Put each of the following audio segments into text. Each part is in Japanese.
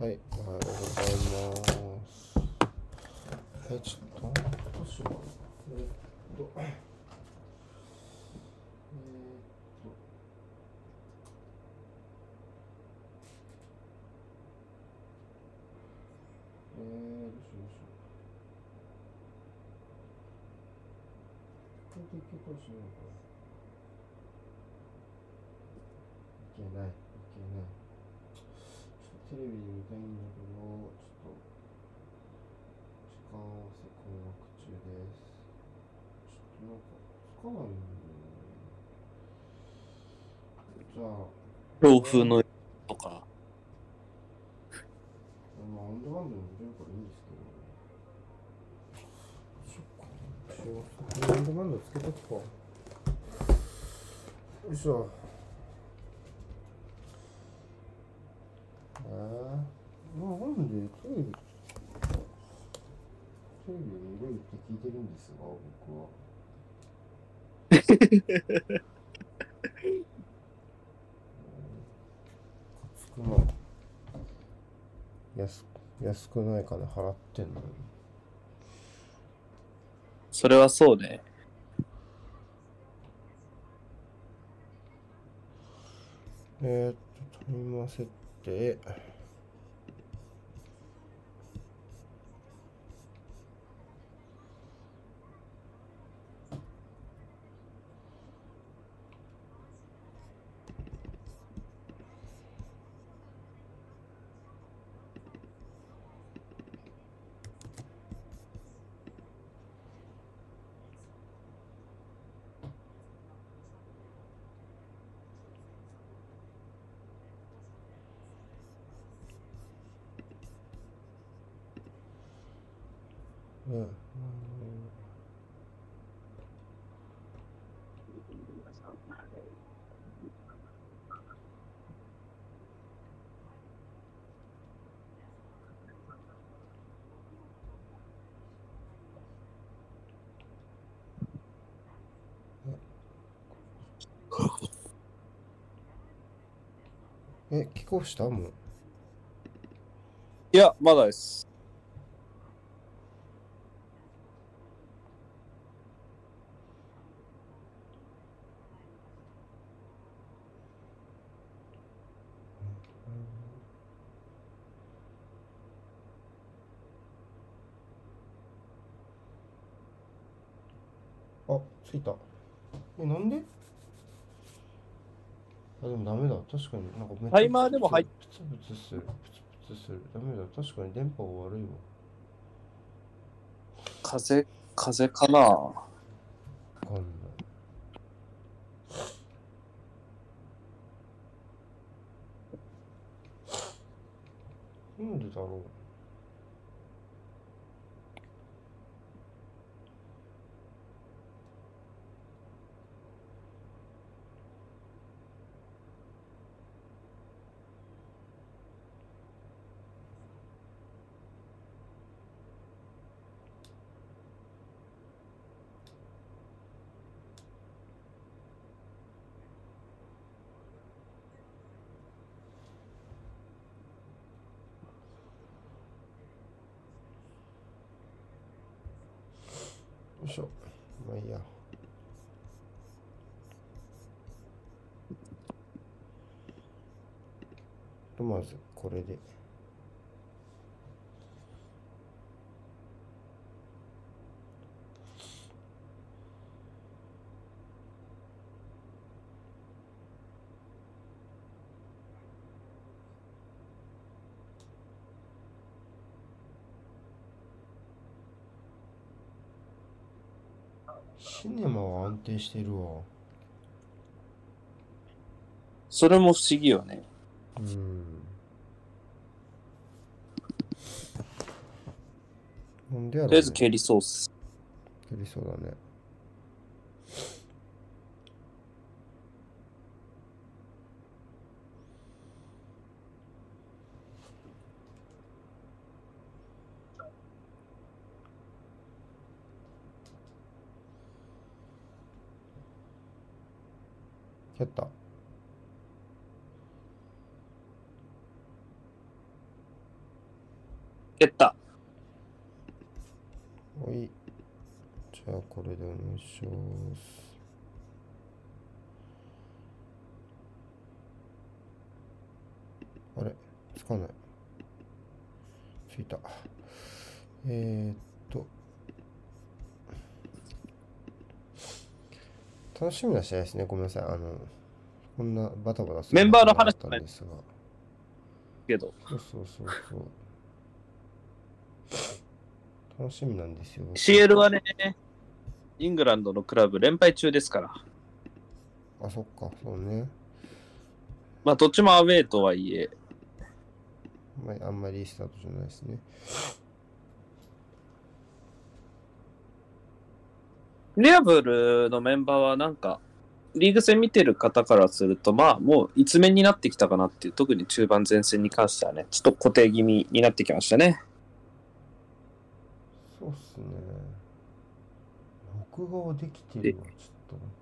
はい、おはようございます。え、ちょっと、どうしようかな。えっと、えーっと、えー、どうしようどうしよう。これで結構しようかな。いけない、いけない。ちょっとテレビで見たいんだけど、ちょっと、時間合わせ困惑中です。ちょっとなんか、つかないんだよね。じゃあ、強風のとか。まあ、オンデマンドに見れるからいいんですけど。そっか。しよう。オンデマンドつけとくか。よいしょ。えー、まあ、なんでテレビ、テレビで見るって聞いてるんですが、僕は。少ない。安安くない金払ってんのに。それはそうね。えー、っと、タイマー設定。うん。え、キックオフした？もう。いや、まだです。あ、ついた。え、なんであ、でもダメだ。確かになんかめっちゃタイマーでも入っプツプツする。プツプツする。ダメだ。確かに電波が悪いわ。風、風かなわかんない。なんでだろう。しょ。まあいいや。とまずこれで。シネマは安定してるわ。それも不思議よね。うん。なんでやろう、ね、とりあえず蹴りそうっす。蹴りそうだね。蹴った。蹴った。はい。じゃあ、これでお願いします。あれ？つかない。ついた。えー、っと。楽しみな試合ですね。ごめんなさい。あの、こんなバタバタするメンバーの話だったんですが。けど、そうそうそうそう。楽しみなんですよ。CL はね、イングランドのクラブ連敗中ですから。あ、そっか、そうね。まあ、どっちもアウェーとはいえ、まあ、あんまりいいスタートじゃないですね。リアブルのメンバーはなんか、リーグ戦見てる方からすると、まあ、もう一面になってきたかなっていう、特に中盤前線に関してはね、ちょっと固定気味になってきましたね。そうっすね。録画はできてるわ、ちょっと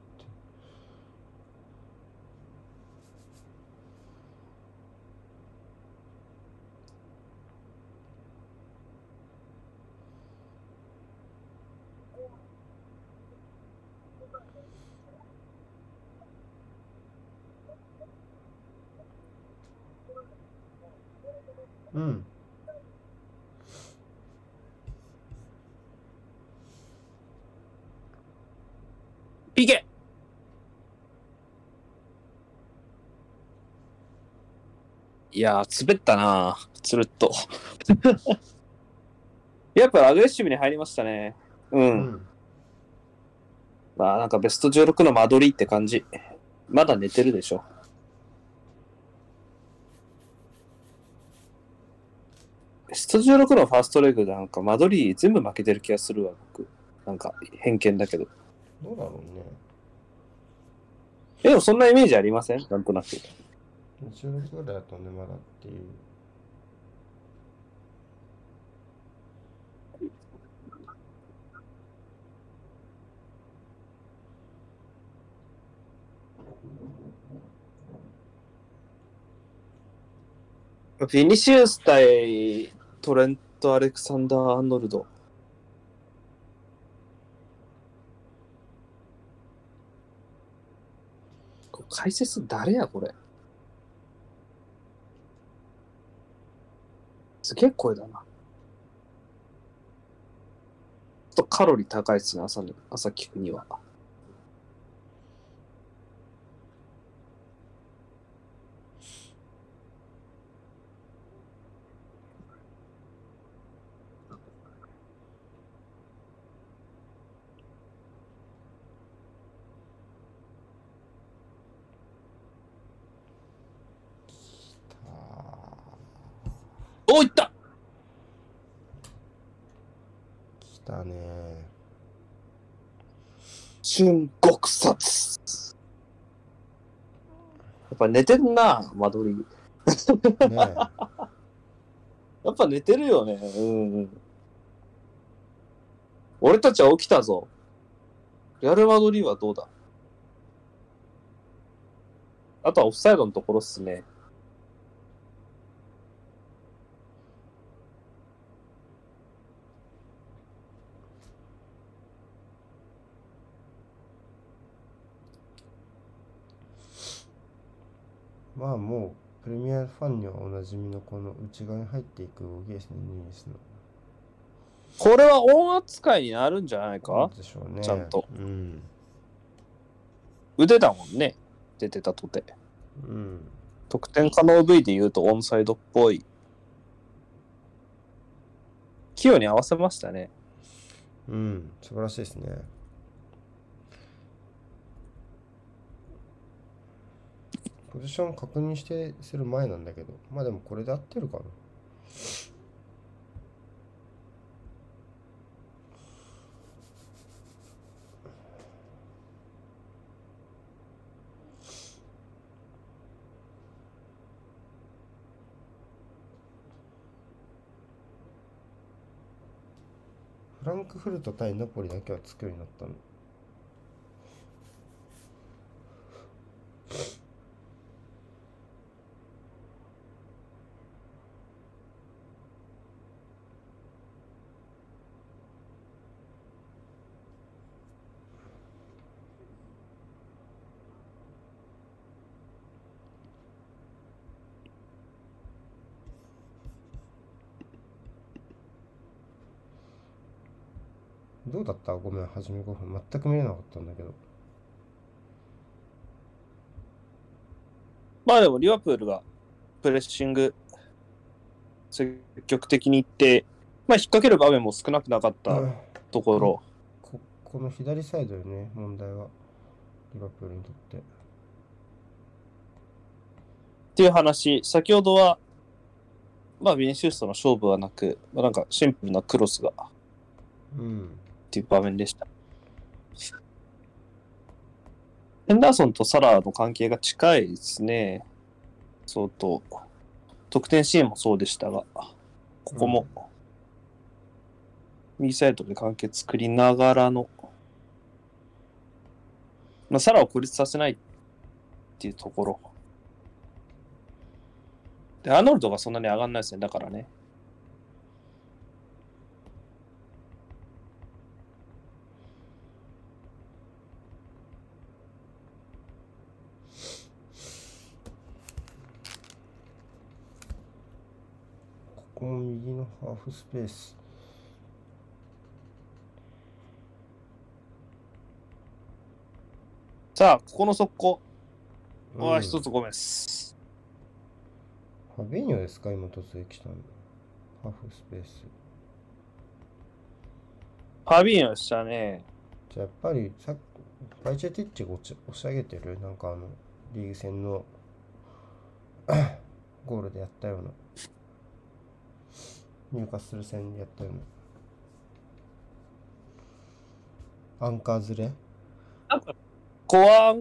うん。PK! いやー、滑ったなつるっと。やっぱアグレッシブに入りましたね。う。うんん。まあなんかベスト16の間取りって感じ。まだ寝てるでしょ。ベスト16のファーストレグなんか間取り全部負けてる気がするわ、僕。なんか偏見だけど。どうだろうね。え、でもそんなイメージありません？なんとなく。16ぐらいだとね、まだっていう。ヴィニシウス対トレント・アレクサンダー・アーノルド。解説誰やこれ？すげえ声だな。ちょっとカロリー高いっすね、朝朝聞くには。おいったー来たね。春極殺。やっぱ寝てんな、間取り。ね やっぱ寝てるよね。うんうん。俺たちは起きたぞ。レアルマドリーはどうだ？あとはオフサイドのところっすね。まあもう、プレミアファンにはおなじみのこの内側に入っていく動きですね、ニースの。これは音扱いになるんじゃないか？でしょうね。ちゃんと。うん。腕だもんね。出てたとて。うん。得点可能 V で言うとオンサイドっぽい。器用に合わせましたね。うん。素晴らしいですね。ポジション確認してする前なんだけど、まあでもこれで合ってるかな。フランクフルト対ナポリだけはつくようになったの。どうだったごめん、初め5分。全く見れなかったんだけど。まあでも、リバプールがプレッシング積極的にいって、まあ引っ掛ける場面も少なくなかったところ、ここの左サイドよね、問題は。リバプールにとって。っていう話、先ほどは、まあ、ビニシウスとの勝負はなく、まあ、なんかシンプルなクロスがっうん。っていう場面でした。ヘンダーソンとサラーの関係が近いですね。相当。得点シーンもそうでしたが、ここも、右サイドで関係作りながらの、まあ、サラーを孤立させないっていうところ。で、アーノルドがそんなに上がんないですね。だからね。ここも右のハーフスペース。さあ、ここの速攻はうん一つごめんっす。ファビーニョですか今突撃したの。ハーフスペース。ファビーノでしたね。じゃあやっぱりさバイチェティッチが押ち押し上げてるなんかあのリーグ戦の ゴールでやったような入荷する戦でやったようなアンカーずれここは、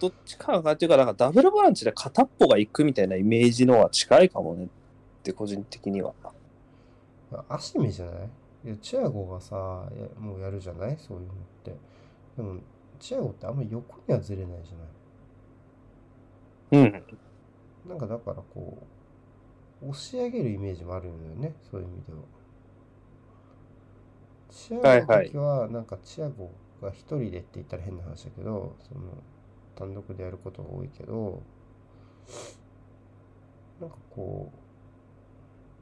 どっちかがっていうか、なんかダブルボランチで片っぽが行くみたいなイメージのは近いかもね。って、個人的には。足見じゃない？いやチアゴがさやもうやるじゃない？そういうのって。でもチアゴってあんまり横にはずれないじゃない？うん。なんかだからこう、押し上げるイメージもあるんだよね、そういう意味では。チアゴの時は、なんかチアゴが一人でって言ったら変な話だけど、その、単独でやることが多いけど、なんかこ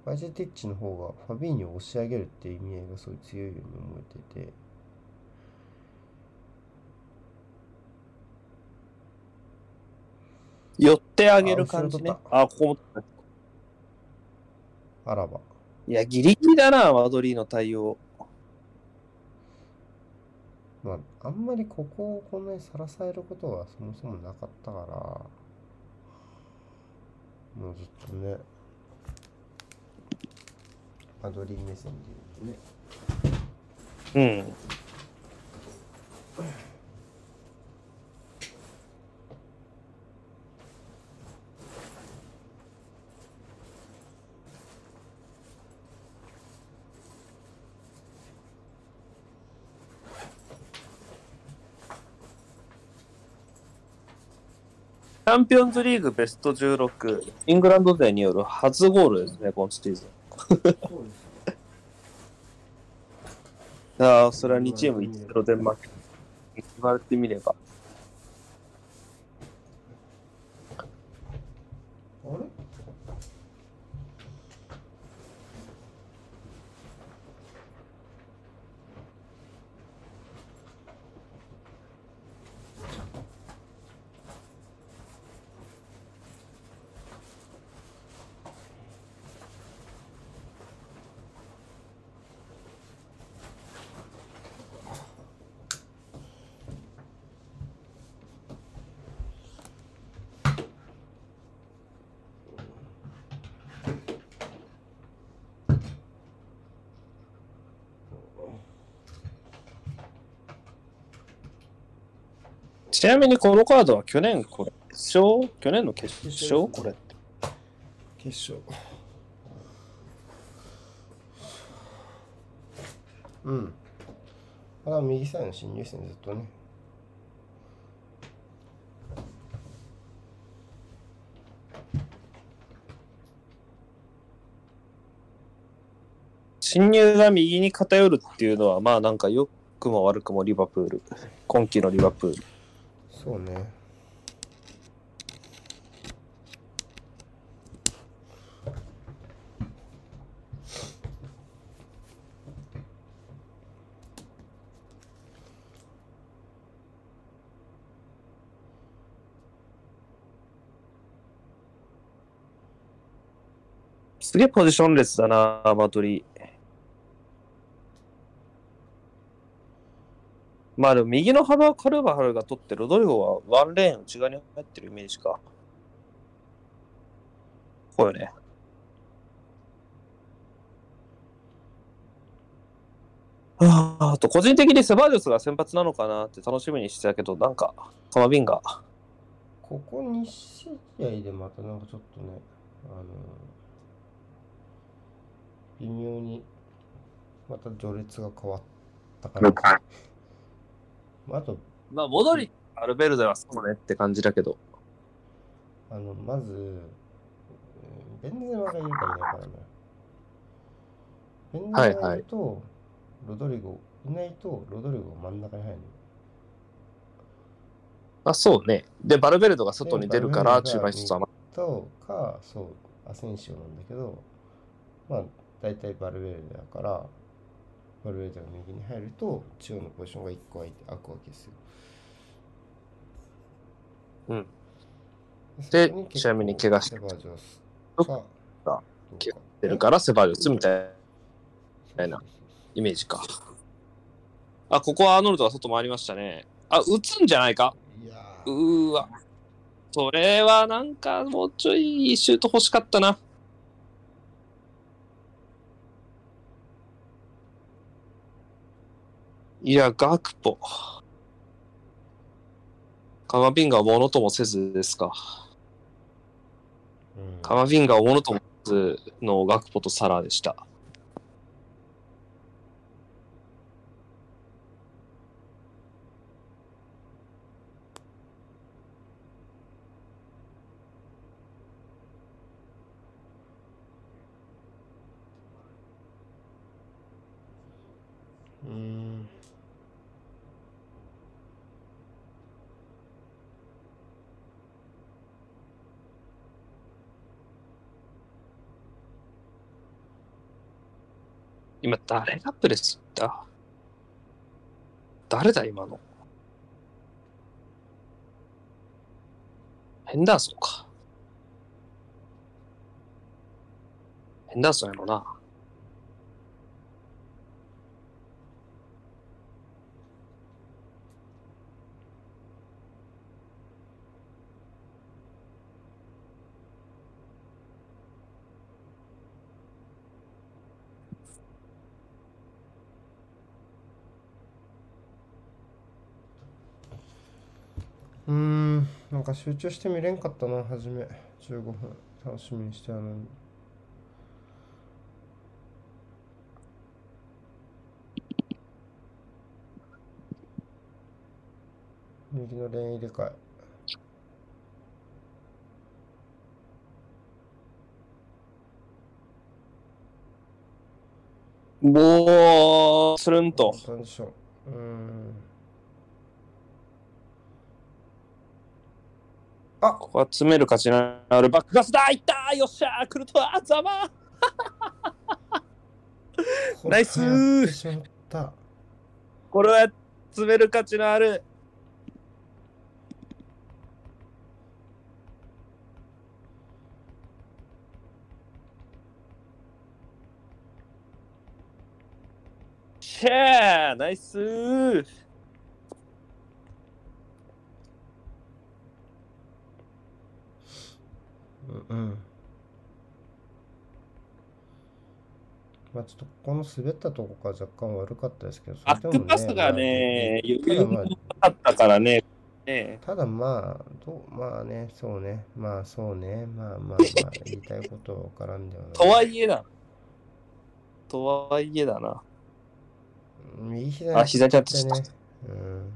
う、バイジェティッチの方がファビーニョを押し上げるっていう意味合いがすごい強いように思えてて、寄ってあげる感じねあここも。あらば。いや、ギリギリだな、ワドリーの対応。まあ、あんまりここをこんなにさらされることはそもそもなかったから、もうずっとね、アドリー目線で言うとね、うん。ャンピオンズリーグベスト16、イングランド勢による初ゴールですね、今シーズン。ああ、それは2チーム1-0で負け。言われてみれば。あれちなみにこのカードは去年これ、決勝？去年の決勝？これって。決勝。うん。あ右サイドの新入戦ずっとね。侵入が右に偏るっていうのは、まあなんか良くも悪くもリバプール。今季のリバプール。そうねすげえポジションレスだな、アマトリ。まあでも右の幅はカルバハルが取って、ロドリゴはワンレーン内側に入ってるイメージか。こうよね。あと個人的にセバージョスが先発なのかなって楽しみにしてたけど、なんか、カマビンが。ここ2試合でまたなんかちょっとね、あの微妙にまた序列が変わったから、まあ、あと、まあ、戻り、アルベルデはそうねって感じだけど。あの、まず、うんベンゼマがいるかいないからね。ベンゼマがいると、ロドリゴ、いないと、ロドリゴが真ん中に入るの。あ、そうね。で、バルベルドが外に出るから、中盤一つ余とか、そう、アセンシオなんだけど、まあ、大体バルベルデだから、バルベルデが右に入ると、中央のポジションが1個空いて開くわけですよ。うん。そこに結構ちなみに怪我してセバージョスどかあどうか出るから、セバージョスみたいいなイメージか。あ、ここはアーノルドが外回りましたね。あ、打つんじゃないか？そういやうーーわ。それはなんかもうちょいシュート欲しかったな。いや、ガクポ。カマビンガをものともせずですか。うんカマビンガをものともせずのガクポとサラーでした。今、誰がプレスった？誰だ、今の？ヘンダーソンか。ヘンダーソンやろな。うーんなんか集中して見れんかったな初め。15分。楽しみにしてあのに。右のレーン入れ替え。ボー、スルンと。トランジション。うーんここは詰める価値のあるバックガスだ。いったー。よっしゃー。来るとはざまー。ナイス。これは詰める価値のある。シェー。ナイスうんうんまあちょっとこの滑ったとこが若干悪かったですけど、そバッれでもクパスがね、余裕まあただまあったからね。ねただまあ、どうまあね、そうね、まあそうね、まあまあまあ、言いたいことわからんではない。とはいえだ。とはいえだな。右左あ膝キャッチね。うん。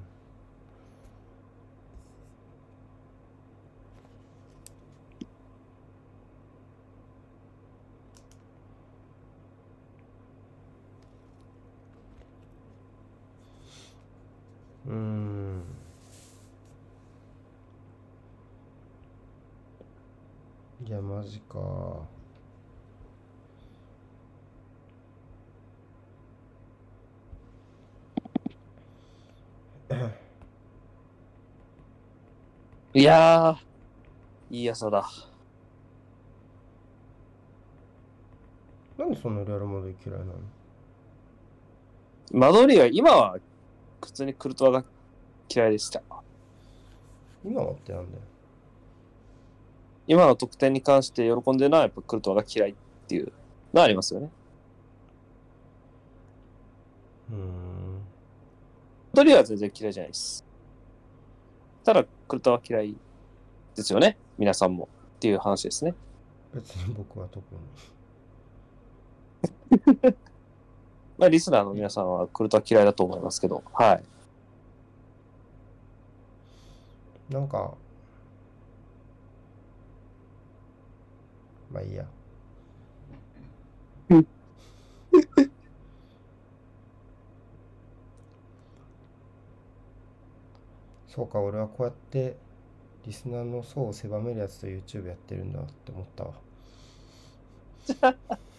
うーん。いや、マジか。いやー、いい朝だ。なんでそんなレアル・マドリー嫌いなの？マドリーは今は普通にクルトワが嫌いでした。今はってなんだよ。今の得点に関して喜んでるのはやっぱクルトワが嫌いっていうのはありますよね。うーん。マドリーは全然嫌いじゃないです。ただ、クルトワは嫌いですよね。皆さんも。っていう話ですね。別に僕は特に。まあ、リスナーの皆さんはクルトワ嫌いだと思いますけど、はい。なんか、まあいいや。うん そうか、俺はこうやってリスナーの層を狭めるやつと YouTube やってるんだって思ったわ。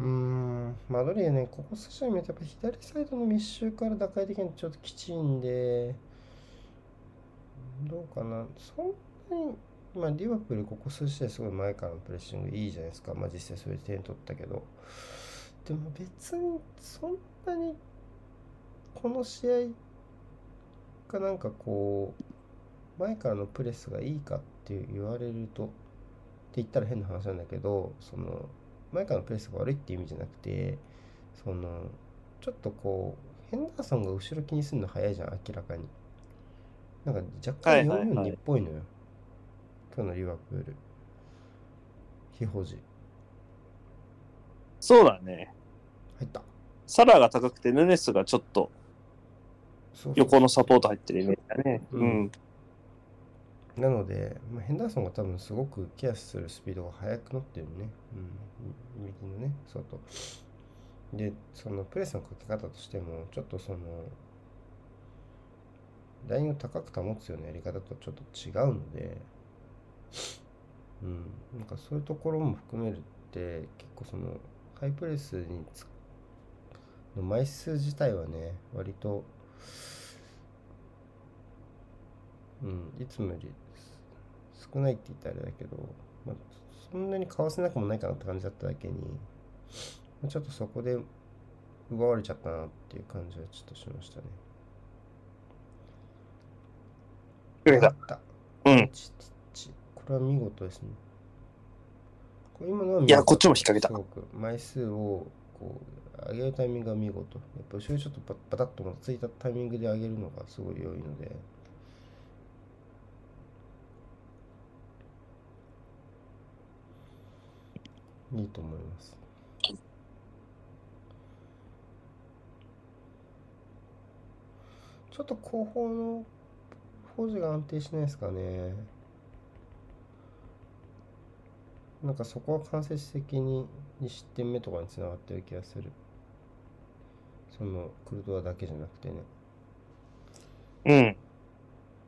うーん、マドリーね、ここ数試合見るとやっぱ左サイドの密集から打開できるのちょっときちいんで、どうかな。そんなに、まあ、リバプールここ数試合すごい前からのプレッシングいいじゃないですか。まあ実際それで点取ったけど。でも別にそんなにこの試合がなんかこう、前からのプレスがいいかって言われると、って言ったら変な話なんだけど、その、前からのプレスが悪いっていう意味じゃなくてそのちょっとこうヘンダーソンが後ろ気にするの早いじゃん明らかに。なんか若干はいはいはい。442っぽいのよ、今日のリバプール。非保持そうだね。入った。サラが高くて、ヌネスがちょっと横のサポート入ってるイメージだね。ううんん。なので、まあ、ヘンダーソンが多分すごくケアするスピードが速くなってるね。うん、右のね、外。で、そのプレスのかけ方としても、ちょっとその、ラインを高く保つようなやり方とちょっと違うので、うん、なんかそういうところも含めるって、結構その、ハイプレスにつの枚数自体はね、割と、うん、いつもより少ないって言ったらあれだけど、まあ、そんなに買わせなくもないかなって感じだっただけに、まあちょっとそこで奪われちゃったなっていう感じはちょっとしましたね。くれたあ。った。うん。ちちちこれは見事ですね。これ今のは見いや事こっちも引っ掛けたすごく枚数をこう上げるタイミングが見事。やっぱ後ろにちょっとババタッとついたタイミングで上げるのがすごい良いので。いいと思います。ちょっと後方の保持が安定しないですかね。なんかそこは間接的に2失点目とかにつながってる気がする。そのクルトワだけじゃなくてね。うん。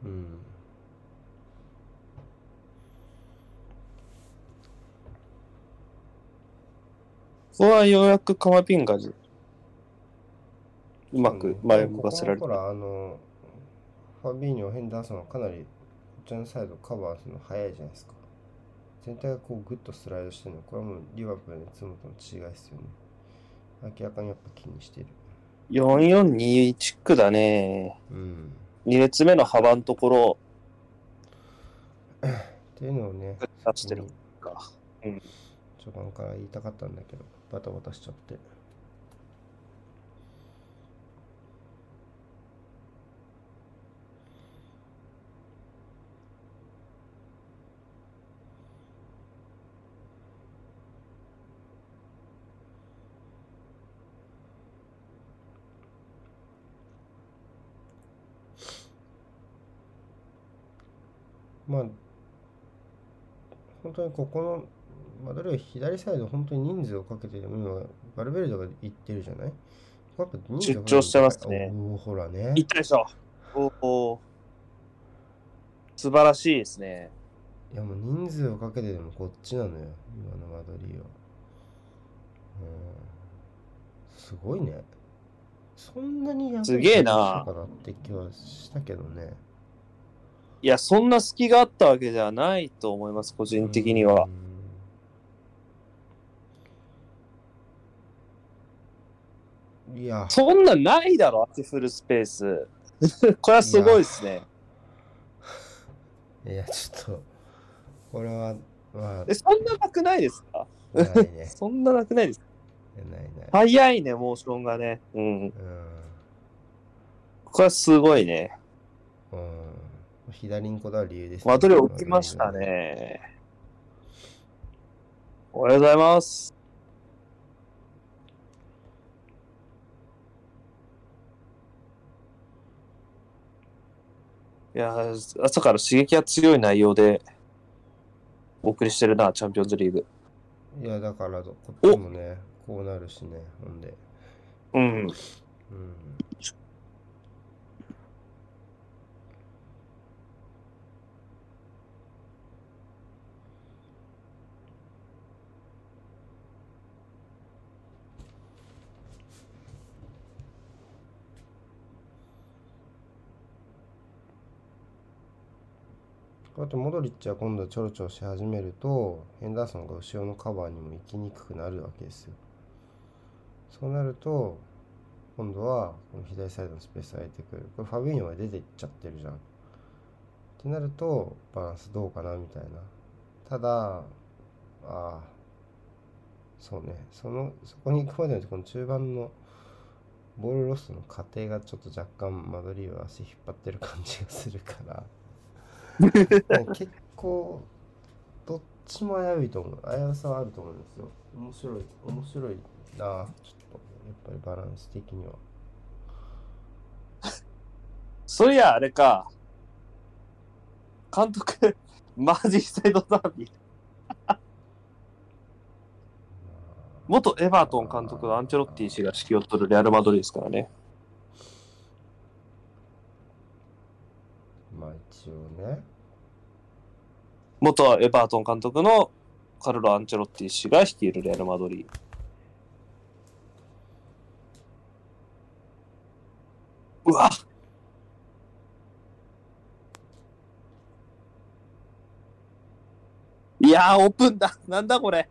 うん。ここはようやくカマピンがうまく前向かせられた。ほら、あの、ファビーニョ、ヘンダーソンはかなり、こっちのサイドカバーするの早いじゃないですか。全体がこうグッとスライドしてるの、これはもうリバプールのいつもとの違いですよね。明らかにやっぱ気にしてる。442チックだね。うん。2列目の幅のところっていうのをね、出してるか。うん。序盤から言いたかったんだけど、バタバタしちゃって。まあ、本当にここの、マドリーは左サイド、本当に人数をかけてでも今、バルベルドが行ってるじゃない？やっぱ人数が出張してますねおお、ほらね。いったでしょ。おお。素晴らしいですね。いやもう人数をかけてでもこっちなのよ、今のマドリーは。うん。すごいね。そんなにやすげえなかなって気はしたけどね。いや、そんな隙があったわけではないと思います、個人的には。うん。いや、そんなんないだろ、フルスペース。これはすごいですね。いや、ちょっと、これは、まえ、そんななくないですか？あ、ないね。そんななくないですか？ないない。早いね、モーションがね。うん。うん。これはすごいね。うん。左にこだわる理由です、マドリー起きました。ね。おはようございます。いやー、朝から刺激が強い内容でお送りしてるな、チャンピオンズリーグ。いや、だから、こっちもね、こうなるしね、ほんで。うん。うん。やってモドリッチは今度ちょろちょろし始めるとヘンダーソンが後ろのカバーにも行きにくくなるわけですよ。そうなると今度はこの左サイドのスペース空いてくる。これファビーニョが出ていっちゃってるじゃん。ってなるとバランスどうかなみたいな。ただああそうねそのそこに行くまでのこの中盤のボールロストの過程がちょっと若干マドリーは足引っ張ってる感じがするから。結構どっちも危ういと思う危うさはあると思うんですよ面白い面白いなちょっとやっぱりバランス的にはそりゃあれか。監督、マージーサイドダービー。元エバートン監督のアンチェロッティ氏が指揮を執るレアル・マドリーですからね。まあ一応ね元エバートン監督のカルロ・アンチェロッティ氏が率いるレアル・マドリー。うわいやー、オープンだ。なんだこれ。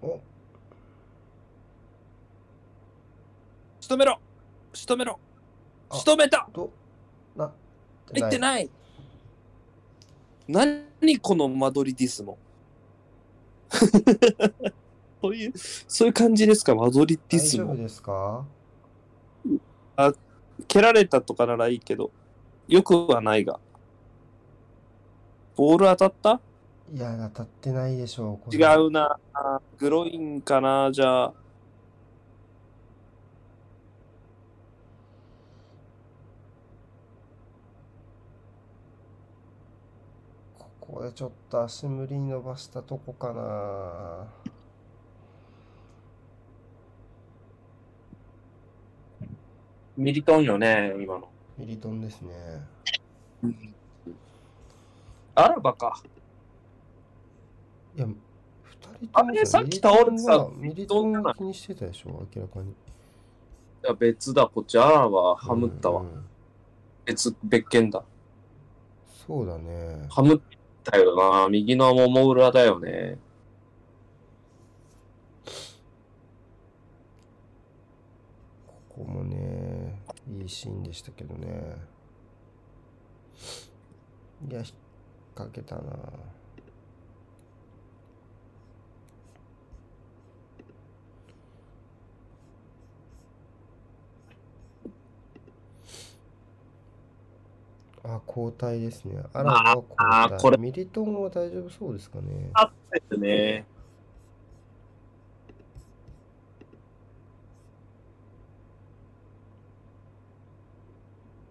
お仕留めろ。仕留めろ。あ。仕留めた。とな入ってない。何このマドリディスモ？そういう、そういう感じですか、マドリディ大スモ？丈夫ですか？蹴られたとかならいいけど、よくはないが。ボール当たった？いや当たってないでしょう違うな。グロインかな、じゃあ。ここでちょっと足無理に伸ばしたとこかな。ミリトンよね、今の。ミリトンですね。アラバか。いや二人ともあれさっき倒れてた。ミリトンが気にしてたでしょ？明らかに。いや、別だ、こっちアラバハムったわ。うん。うん別、別件だ。そうだね。ハムっだよな。右のもも裏だよね。ここもねいいシーンでしたけどねいや、引っ掛けたな。あ、交代ですね。アラブは交代。あーこれミリトンは大丈夫そうですかね。あったよね。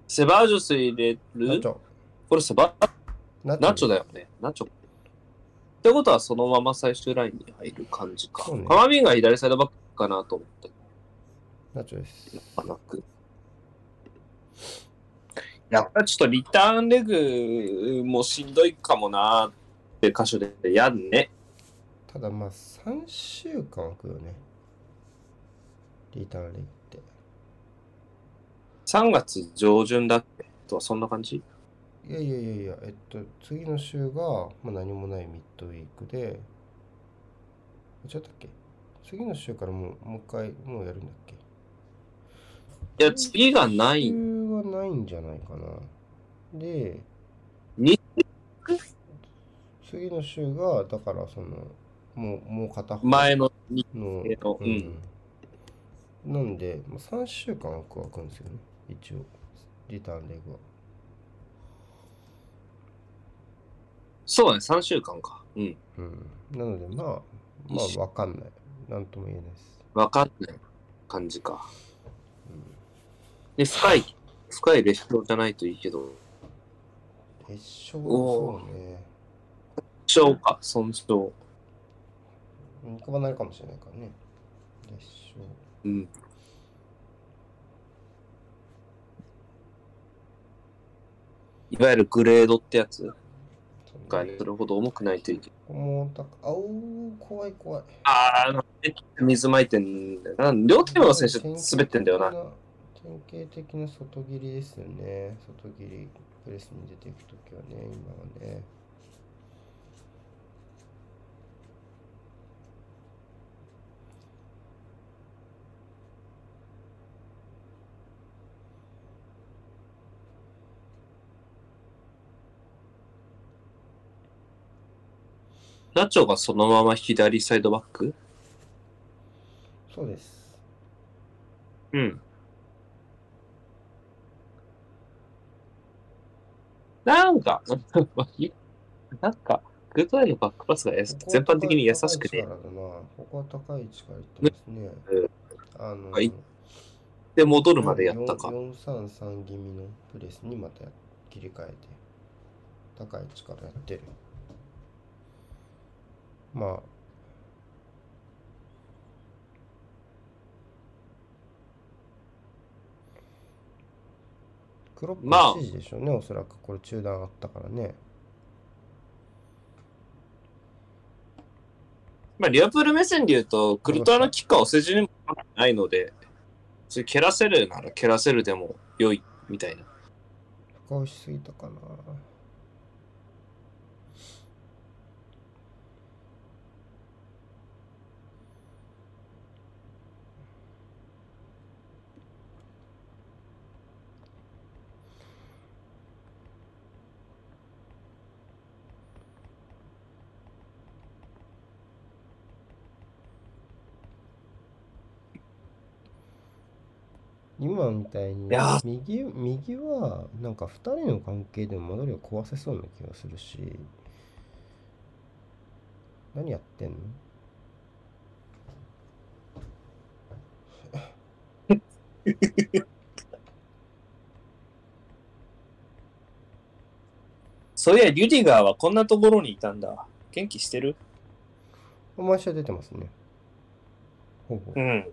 セバージョス入れる？ナチョ。これセバナナチョだよね。ナチョ。ってことはそのまま最終ラインに入る感じか。ねカマビンが左サイドバックかなと思って。ナチョです。やっぱなく。やっぱちょっとリターンレグもしんどいかもなって箇所でやんね。ただまあ3週間空くよね。リターンレイって。3月上旬だっけ？とはそんな感じ？いやいやいやいや、えっと、次の週が、まあ、何もないミッドウィークで、ちゃったっけ？次の週からもうもう一回もうやるんだっけ？いや、次がない。週はないんじゃないかな。で、に次の週が、だからその、もう、もう片方前のにの、えっとうんなんで、まあ、3週間は空くんですよね、一応、リターンレグは。そうだね、3週間か。うん。うん、なので、まあ、まあ、わかんない。なんとも言えないです。わかんない感じか。で、深い、深いレシピじゃないといいけど、決勝、おーそうね。小か、損傷。肉離れるかもしれないからね。決勝。うん。いわゆるグレードってやつ？が、それほど重くないといけない。も高あおー、怖い怖い。ああ、水巻いてんだよな。両チームの選手滑ってんだよな。典型的な外切りですよね。外切りプレスに出ていくときはね、今はね。ナチョがそのまま左サイドバック？そうです。うん。なんか、なんか、グッドアイのバックパスが全般的に優しくて、ここは高い位置からだな。ここは高い位置からいってますね。うんあの、はいで、戻るまでやったか。433気味のプレスにまた切り替えて、高い位置からやってる。まあ、クロップまあの指示でしょうね、おそらくこれ中断あったからね。まあ、リアプール目線で言うと、クルトワのキッカーをせじにもないので、それ蹴らせるなら蹴らせるでも良いみたいな。深押しすぎたかな。今みたいに右右はなんか2人の関係でも戻りを壊せそうな気がするし。何やってんの？そういや、リュディガーはこんなところにいたんだ。元気してる？毎週出てますね。ほうほう。うん。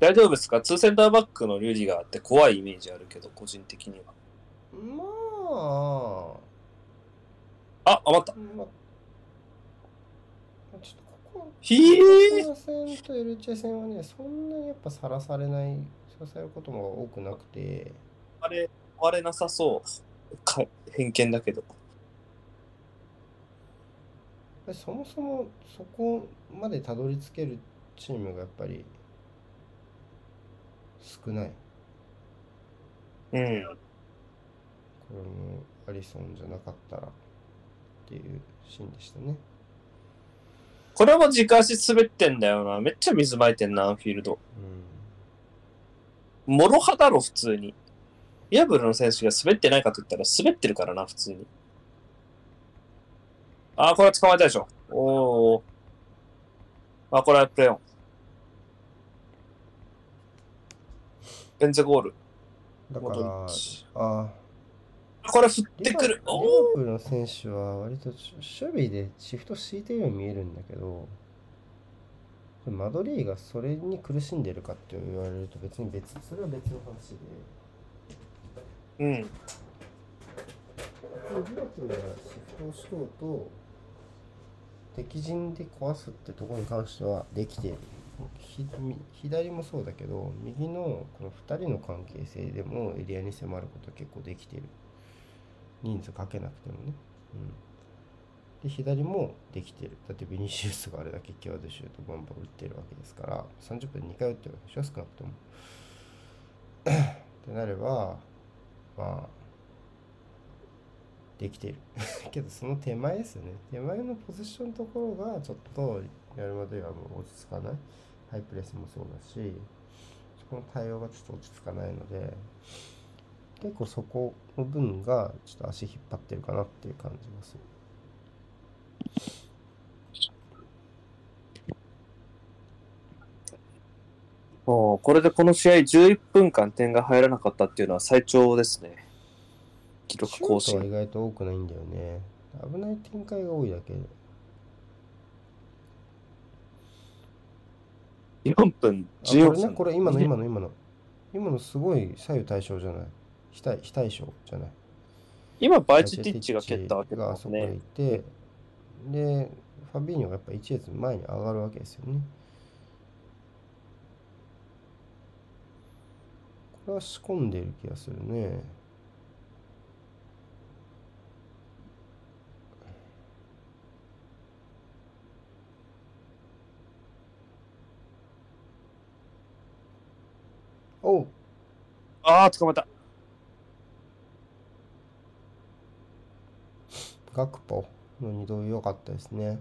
大丈夫ですか？ツーセンターバックのリュディガーって怖いイメージあるけど、個人的には。まあ、余ったあ。まあちょっとここひえこの戦とエルチェ戦はねそんなにやっぱさらされないさらされることも多くなくてあれ、あれなさそう。か偏見だけど。でそもそもそこまでたどり着けるチームがやっぱり少ないうん。これもアリソンじゃなかったらっていうシーンでしたね。これも軸足滑ってんだよな。めっちゃ水撒いてんな、アンフィールド。うん。モロ派だろ、普通に。イアブルの選手が滑ってないかと言ったら滑ってるからな、普通に。あー、これは捕まえたでしょ。おー。あ、これはプレオン。ベンゼゴール。だからッチ、あこれ振ってくる。の選手は割と守備でシフト敷いてるように見えるんだけど、マドリーがそれに苦しんでるかって言われると別に別、それは別の話で。うん。リバプールがシフトをしようと敵陣で壊すってところに関してはできている左もそうだけど右のこの2人の関係性でもエリアに迫ることは結構できてる。人数かけなくてもね、うん、で左もできてる。だってビニシウスがあれだけ際どいシュートバンバン打ってるわけですから30分2回打ってるわけでしょ？少なくとも。ってなればまあできてる。けどその手前ですよね。手前のポジションのところがちょっとやるまではもう落ち着かない。ハイプレスもそうだしそこの対応がちょっと落ち着かないので結構そこの分がちょっと足引っ張ってるかなっていう感じがするおーこれでこの試合11分間点が入らなかったっていうのは最長ですね。記録更新。意外と多くないんだよね危ない展開が多いだけで4分あ14これね分。これ今のね今の今の今のすごい左右対称じゃない？非対非対称じゃない？今、バイチティッチが蹴ったわけだがあそこへもんね。いて、で、ファビーニョがやっぱ一列前に上がるわけですよね。これは仕込んでる気がするね。おうああ、捕まえた。ガクポの二度良かったですね。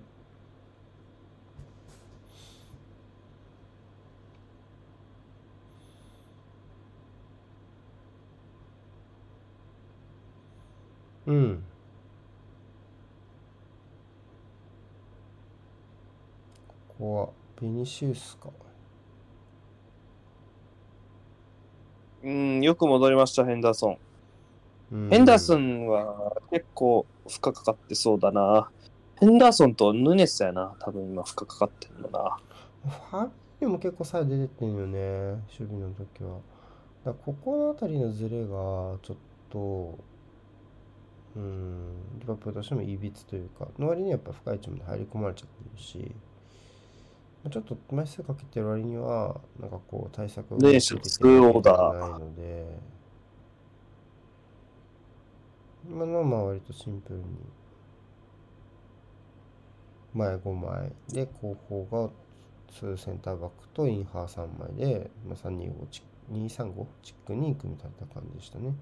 うん。ここはベニシウスか。うん、よく戻りました、ヘンダーソン。うんヘンダーソンは結構負荷かかってそうだな。ヘンダーソンとヌネスやな。多分今負荷かかってるのな。ファビーニョも結構さ出てってんよね、守備の時は。だここの辺りのズレがちょっと、うん、リバプールとしてもいびつというか、の割にやっぱ深い位置まで入り込まれちゃってるし、まあちょっと枚数かけてる割には、なんかこう対策をねえツーオーダーないので、今のはまあ割とシンプルに、前5枚で後方が2センターバックとインハー3枚で、まあ、325チ235チックに組み立てた感じでしたね。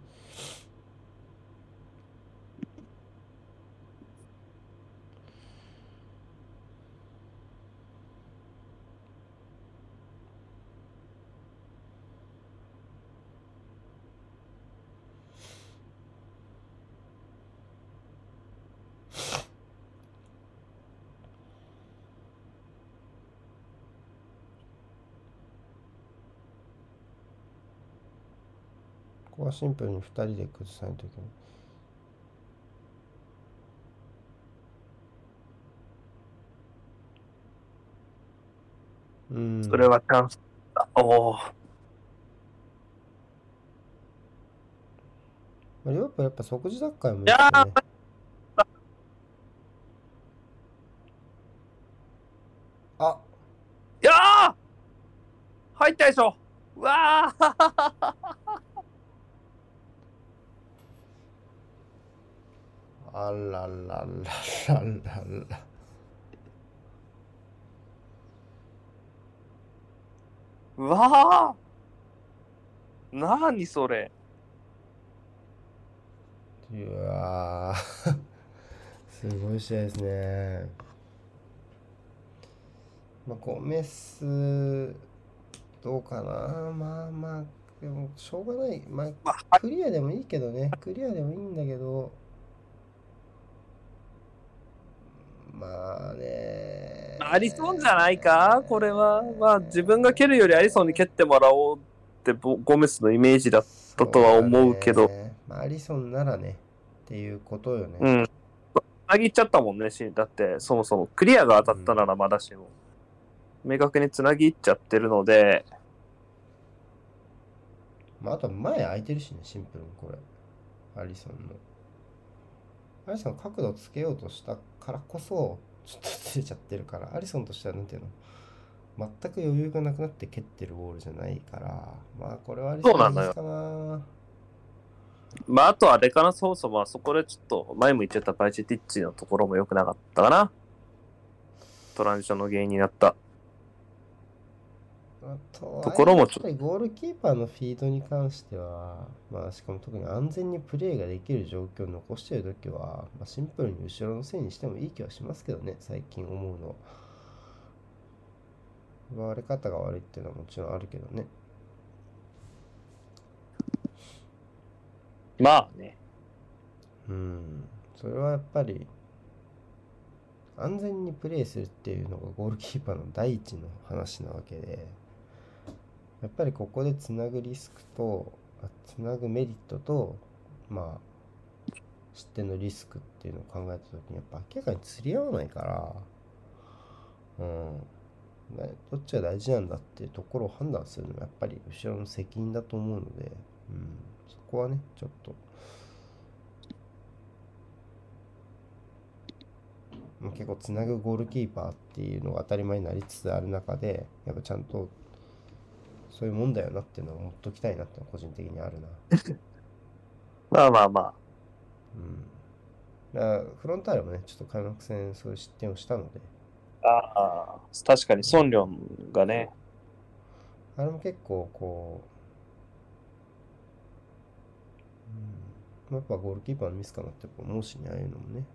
ここはシンプルに2人で崩さないといけない。うん。それはチャンスだ。おお。まあ、リバプールやっぱ即時奪回もいいですね。あいやー入ったでしょうわーあらららららら。うわーなにそれうわーすごい試合ですね。まあ、ゴメス、どうかな。まあまあ、でも、しょうがない。まあ、クリアでもいいけどね。クリアでもいいんだけど、まあね。アリソンじゃないか？これは。まあ自分が蹴るよりアリソンに蹴ってもらおうってボゴメスのイメージだったとは思うけど。まあ、アリソンならね、っていうことよね。うん。つなぎっちゃったもんね、しだってそもそもクリアが当たったならまだしも。明確につなぎっちゃってるので、まあ、あと前空いてるしね、シンプルにこれ。アリソンの。アリソン角度つけようとしたからこそ、ちょっとずれちゃってるから、アリソンとしてはなんていうの、全く余裕がなくなって蹴ってるボールじゃないから、まあこれはアリソンそうなのよかな。まああとあれかな、そもそもあそこでちょっと前も言ってたバイチティッチのところも良くなかったかな。トランジションの原因になった。あとところもちょっとゴールキーパーのフィードに関しては、まあ、しかも特に安全にプレーができる状況を残しているときは、まあ、シンプルに後ろのせいにしてもいい気はしますけどね、最近思うのは。奪われ方が悪いっていうのはもちろんあるけどね。まあね。うん、それはやっぱり安全にプレーするっていうのがゴールキーパーの第一の話なわけでやっぱりここでつなぐリスクとつなぐメリットとまあ失点のリスクっていうのを考えた時にやっぱ明らかに釣り合わないからうん。ねどっちが大事なんだっていうところを判断するのはやっぱり後ろの責任だと思うので、うん、そこはねちょっと。まあ結構つなぐゴールキーパーっていうのが当たり前になりつつある中でやっぱちゃんとそういうもんだよなっていうのは思っときたいなって個人的にあるな。まあまあまあ。うん。だからフロンターレもね、ちょっと開幕戦そういう失点をしたので、ああ、確かにソンリョンがね、あれも結構こう、うん、やっぱゴールキーパーのミスかなって思うしね、ああいうのもね。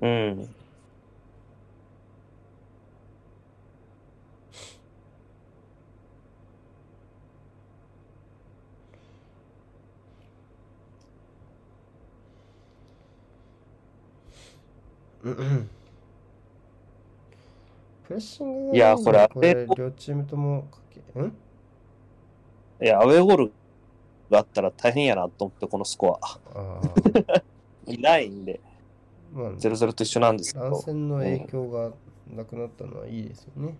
うん。プレッシングがいやこれこれ両チームともかけ、ん？いや、アウェーゴールがあったら大変やなと思って、このスコア。あ いないんで、あ、まあ、0-0と一緒なんですけ乱ど。戦の影響がなくなったのはいいですよね。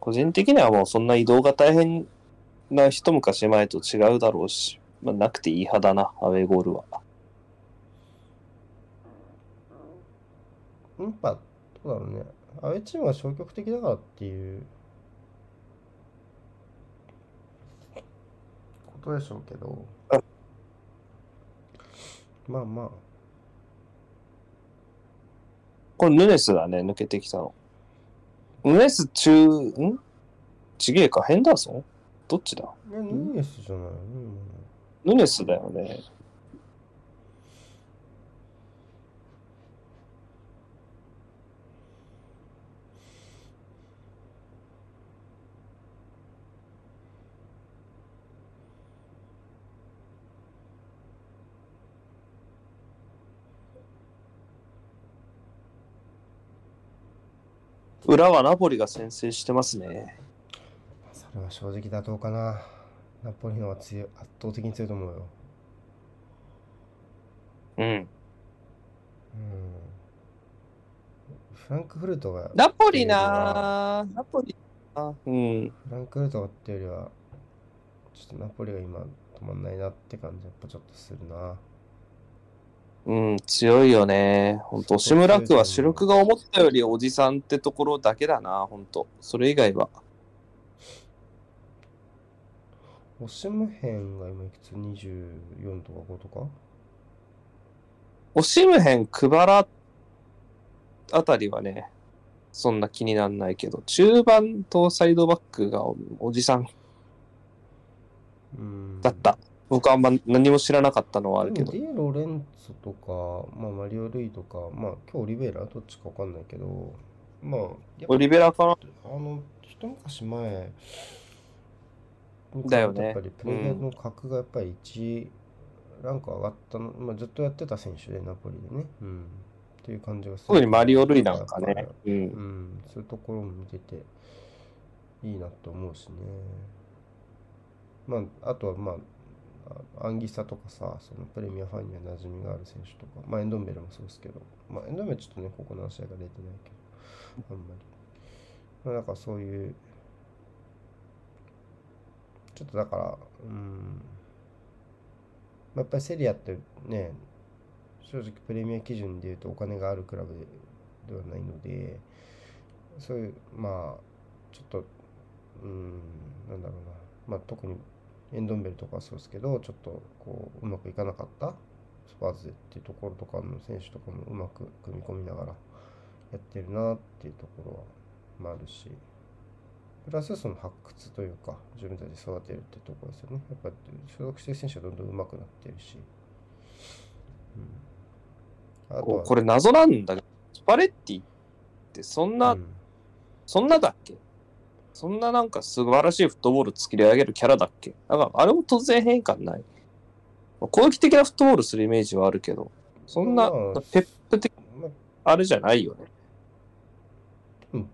個人的にはもうそんな移動が大変な一昔前と違うだろうし、まあ、なくていい派だな、アウェーゴールは。やっぱ、どうだろうね。アウェーチームが消極的だからっていうことでしょうけどあ。まあまあ、これヌネスがね、抜けてきたの。ヌネス中、ん？ちげえか、ヘンダーソンどっちだ？ヌニエスじゃない？よね。ヌネスだよね。裏はナポリが先制してますね。それは正直妥当かな。ナポリの方が強い、圧倒的に強いと思うよ。うん。うん。フランクフルトが、ナポリなぁナポリなうん。フランクフルトがっていうよりは、ちょっとナポリが今止まんないなって感じやっぱちょっとするな。うん、強いよね。本当押村区は主力が思ったよりおじさんってところだけだな、本当それ以外は。オシムヘンが今いくつ ?24 とか5とか？オシムヘン、クバラあたりはね、そんな気にならないけど、中盤とサイドバックがおおじさんうんだった。僕はあんま何も知らなかったのはあるけどディエロレンツォとか、まあ、マリオ・ルイとか、まあ、今日オリベイラどっちかわかんないけど、まあ、オリベラかな？あの、一昔前だよねやっぱりプレーヘッドの格がやっぱり1ランク上がったの、まあ、ずっとやってた選手で、ナポリでね。うん。っていう感じがする。特にマリオ・ルイなんかね。う。うんん、そういうところも見てていいなと思うしね。まあ、あとはまあ、あアンギサとかさ、そのプレミアファンには馴染みがある選手とか、まあエンドンベルもそうですけど、まあエンドンベルちょっとね、ここの試合が出てないけど、あんまり。まあなんかそういう、ちょっとだから、うん、まあ、やっぱりセリアってね、正直プレミア基準でいうとお金があるクラブではないのでそういうまあちょっとうんなんだろうな。まあ特にエンドンベルとかはそうですけどちょっとこううまくいかなかったスパーズでっていうところとかの選手とかもうまく組み込みながらやってるなっていうところはまああるし。プラスその発掘というか自分たちで育てるっていうところですよねやっぱり所属してる選手がどんどん上手くなってるし、うん、あとこれ謎なんだけど、スパレッティってそんな、うん。そんなだっけ？そんななんか素晴らしいフットボール作り上げるキャラだっけ？だからあれも突然変化ない？まあ攻撃的なフットボールするイメージはあるけど、そんなまあペップ的まああれじゃないよね。でも、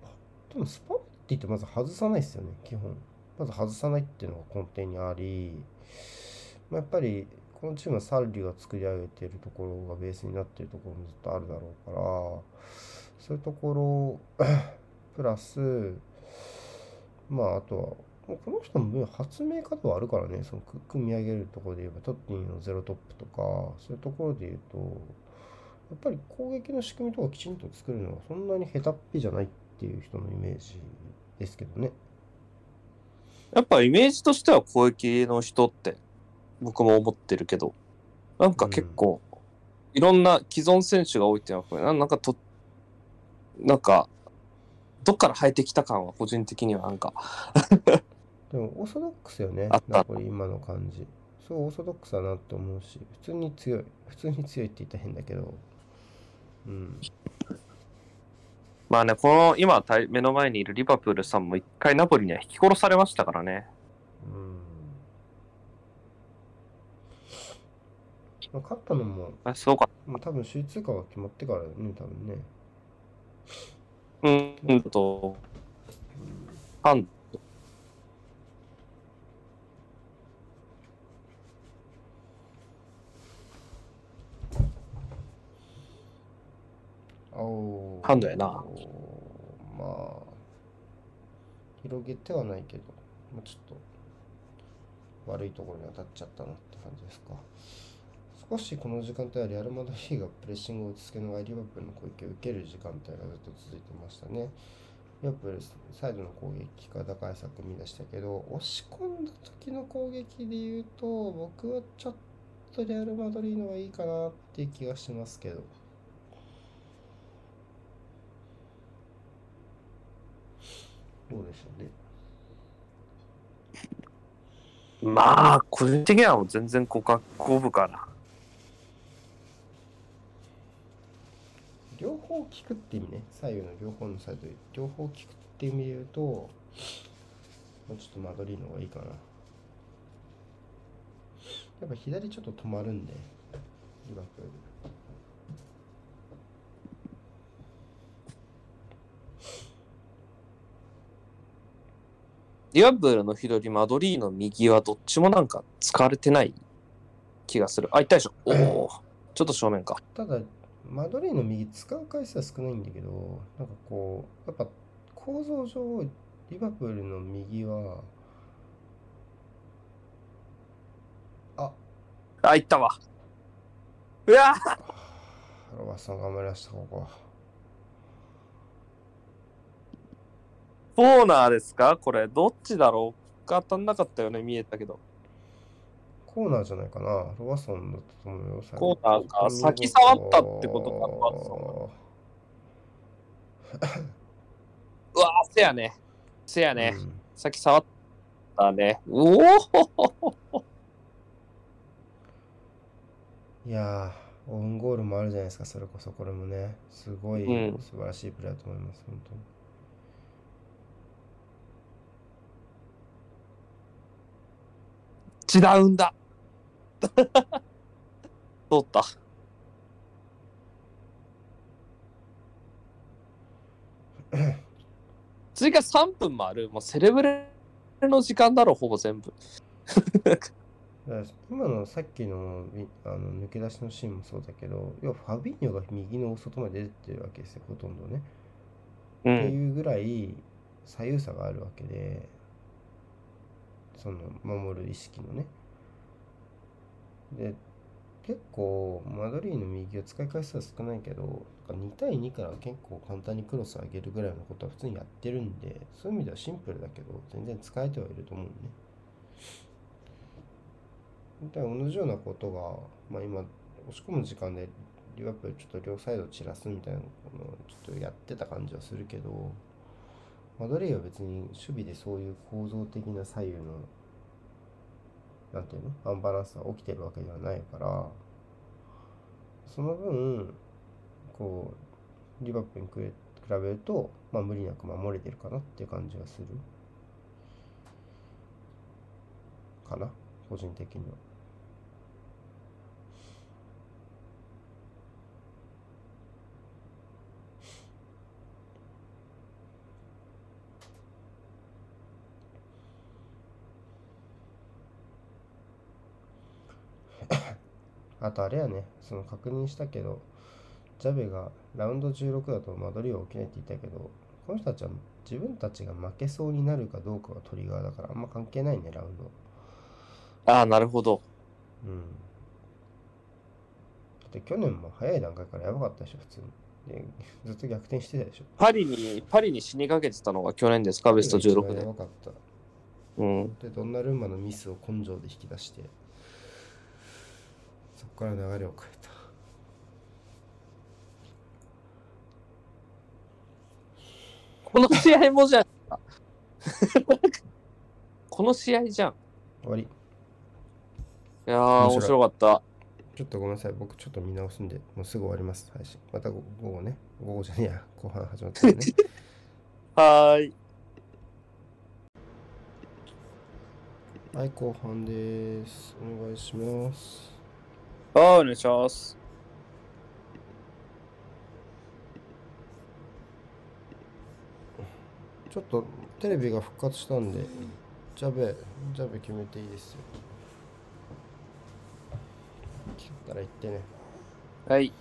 でもスパッティってまず外さないですよね、基本。まず外さないっていうのが根底にあり、まあ、やっぱりこのチームはサルリが作り上げているところがベースになっているところもずっとあるだろうから、そういうところプラス、まああとは、もうこの人も発明家ではあるからね、そのく組み上げるところで言えば、トッティのゼロトップとか、そういうところで言うと、やっぱり攻撃の仕組みとかきちんと作るのはそんなに下手っぴじゃないっていう人のイメージですけどね。やっぱイメージとしては攻撃の人って僕も思ってるけど、なんか結構、いろんな既存選手が多いっていうのは、なんかと、なんか、どっから生えてきた感は個人的にはなんか、でもオーソドックスよねあっ、たナポリ今の感じ。そうオーソドックスだなって思うし、普通に強い。普通に強いって言ったら変だけど、うん。まあね、この今対目の前にいるリバプールさんも一回ナポリには引き殺されましたからね。うん。まあ、勝ったのも、あすごかっまあ、多分首位通過が決まってからね、多分ね。うん、うんと、ハン、おハンドやなまあ、広げてはないけど、まあ、ちょっと悪いところに当たっちゃったなって感じですか。少しこの時間帯はレアル・マドリーがプレッシングを落ち着けながらリバプールの攻撃を受ける時間帯がずっと続いてましたね。リバプールサイドの攻撃から打開策を見出したけど、押し込んだ時の攻撃で言うと、僕はちょっとレアル・マドリーの方がいいかなっていう気がしますけど。どうでしょうね。まあ、個人的にはもう全然互角五分かな。両方聞くって意味ね、左右の両方のサイド、両方聞くって意味で言うと、もうちょっとマドリーの方がいいかな。やっぱ左ちょっと止まるんで、リバプール。リバプールの左、マドリーの右はどっちもなんか使われてない気がする。あ、痛いでしょ。おお。ちょっと正面か。ただ、マドリーの右使う回数は少ないんだけど、なんかこう、やっぱ構造上、リバプールの右は、あ、あ、行ったわ。うわロバスさん頑張りました、ここは。コーナーですか？これ、どっちだろう？当たんなかったよね、見えたけど。コーナーじゃないかな。ロバソンだったと思うよ。最コ後ーナーか。先触ったってことか、ロバ ートさんはせやね。せやね。うんさっき触ったね。おおいやー、オウンゴールもあるじゃないですか、それこそこれもね。すごいうん素晴らしいプレーだと思います、本当に。違うんだ。通った。追加3分もある。もうセレブレの時間だろ、ほぼ全部。今のさっきのみあの抜け出しのシーンもそうだけど、要はファビーニョが右の大外まで出てるわけですよ、ほとんどね。ってうん。いうぐらい左右差があるわけで、その守る意識のね。で、結構マドリーの右を使い回数は少ないけど、2対2から結構簡単にクロス上げるぐらいのことは普通にやってるんで、そういう意味ではシンプルだけど、全然使えてはいると思うね。だ同じようなことが、まあ、今、押し込む時間でリバプールちょっと両サイド散らすみたいなのをちょっとやってた感じはするけど、マドリーは別に守備でそういう構造的な左右の、なんていうの、アンバランスが起きてるわけではないから、その分、こう、リバプールに比べると、まあ、無理なく守れてるかなっていう感じがする。かな、個人的には。あとあれやね、その確認したけど、ジャベがラウンド16だとマドリーは起きないって言ったけど、この人たちは自分たちが負けそうになるかどうかがトリガーだからあんま関係ないね、ラウンド。ああ、なるほど。うん。だって去年も早い段階からやばかったでしょ、普通に。で、ずっと逆転してたでしょ。パリに、パリに死にかけてたのが去年ですか、ベスト16やで。ばかった。うん。で、ドンナルンマのミスを根性で引き出して、そこから流れを変えた。この試合もじゃん。この試合じゃん。終わり。いやー、面面白かった。ちょっとごめんなさい。僕ちょっと見直すんで、もうすぐ終わります。配信。また午午後ね。午後じゃねえや。後半始まったらね。はーい。はい、後半です。お願いします。はい、お願いします。ちょっとテレビが復活したんで、ジャベ、ジャベ決めていいですよ。切ったら言ってね。はい。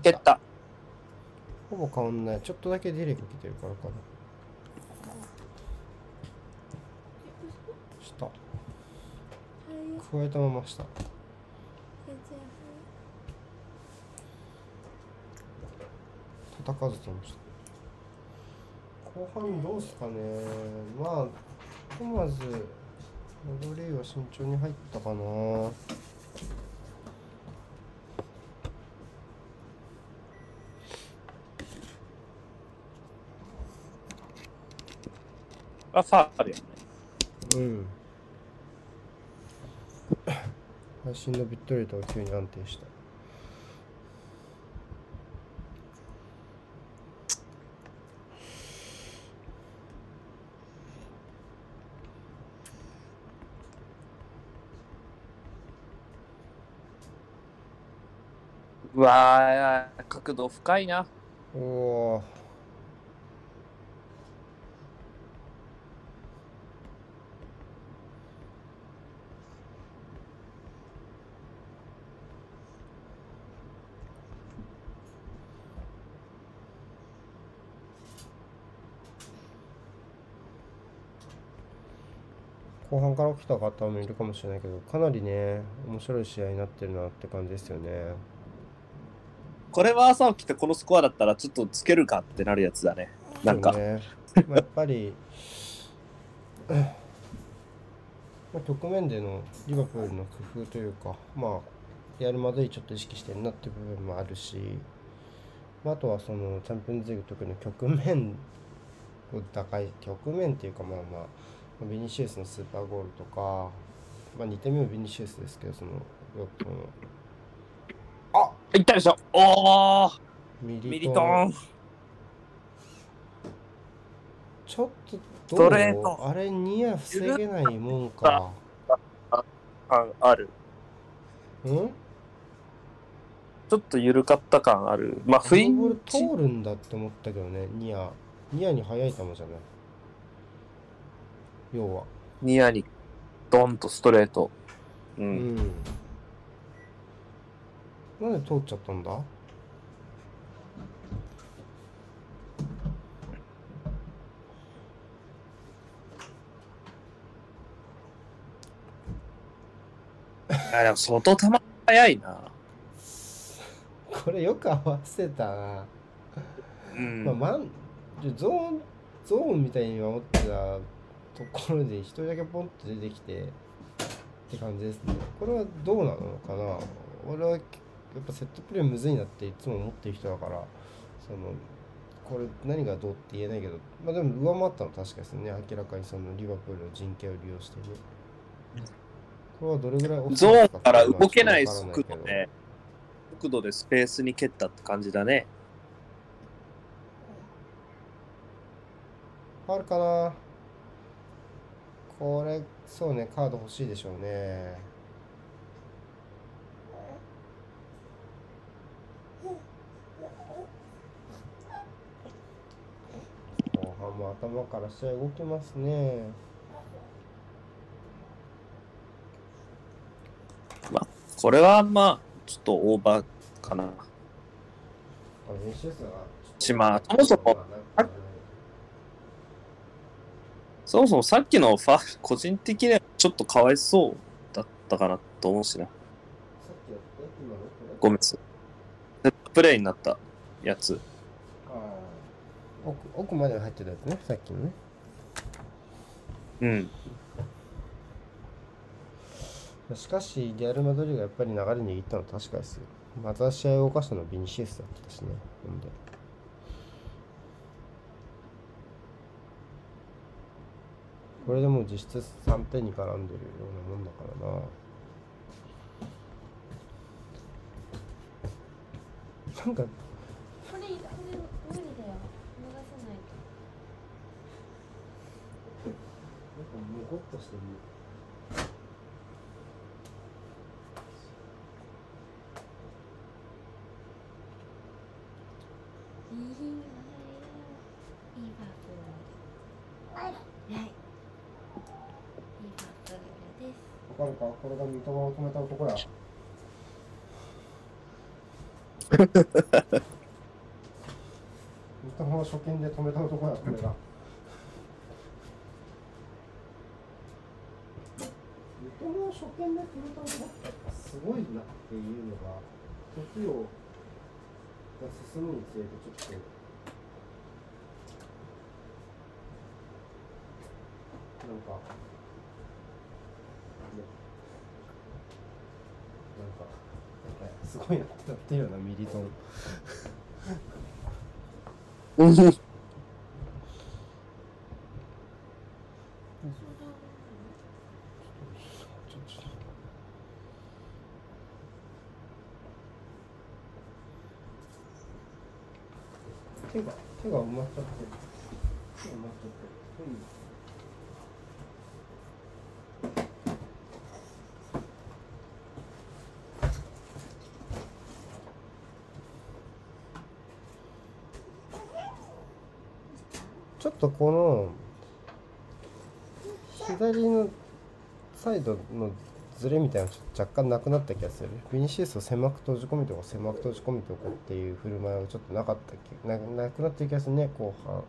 蹴った。ほぼ変わんない。ちょっとだけディレク来てるからかな。下。加えたまま下。叩かずともした。後半どうすかね。まあ、ひとまず、戻りは慎重に入ったかな。あ、ファールやね。うん。配信のビットレートが急に安定した。うわー、角度深いな。おお。後半から来た方もいるかもしれないけど、かなりね、面白い試合になってるなって感じですよね。これは朝起きてこのスコアだったらちょっとつけるかってなるやつだね。なんかね、まあやっぱり、まあ、局面でのリバプールの工夫というか、まあ、レアル・マドリーちょっと意識してるなっていう部分もあるし、まあ、あとはそのチャンピオンズリーグ特に局面を高い局面っていうかまあまあビニシウスのスーパーゴールとか、まあ、2点目もビニシウスですけどその6分いったでしょ。おー。ミミリトン。ちょっとスどう？トレートあれニア防げないもんか。感ある。うん？ちょっと緩かった感ある。まあ、あ雰囲気。通るんだって思ったけどね。ニア。ニアに速い球じゃない？要はニアにドンとストレート。う。うんんなんで通っちゃったんだ？あでも相当球速いな。これよく合わせたな、うん。まあ、マンゾーンゾーンみたいに守ってたところで一人だけポンと出てきてって感じですね。これはどうなのかな？俺はやっぱセットプレーむずいなっていつも思ってる人だからそのこれ何がどうって言えないけどまあでも上回ったのは確かですね。明らかにそのリバプールの陣形を利用してね。これはどれぐらいゾーンから動けない速度で、速度でスペースに蹴ったって感じだね。あるかな？これそうねカード欲しいでしょうね。後半も頭から試合動きますね。これはまあ、ちょっとオーバーかな。まあそもそもそもそもさっきのファ個人的にはちょっとかわいそうだったかなと思うしな。セットプレイになったやつ。奥奥まで入ってたやつねさっきのねうん。しかし、リアル・マドリーがやっぱり流れ握ったのは確かですよ。また試合を動かしたのはビニシウスだったしね。ほんで。これでもう実質3点に絡んでるようなもんだからな。なんか、これこれ無理だよ。逃がさないと。むごっとしてる。いいわよリバプールはいリバプールですわかるかこれが三笘を止めた男や。三笘を初見で止めた男や、これが。三笘を初見で止めた男ってすごいなっていうのが、時をが進むにつれてちょっと、なんか、ねなんか、なんかすごいなってなってるよなミリトン。ちょちょ手が手が埋まっちゃってる手が埋まっちゃってる、うんちょっとこの左のサイドのズレみたいなのちょっと若干なくなった気がする。ビニシウスを狭く閉じ込めておこう狭く閉じ込めておこうっていう振る舞いがちょっとなかった気ななくなってる気がするね後半。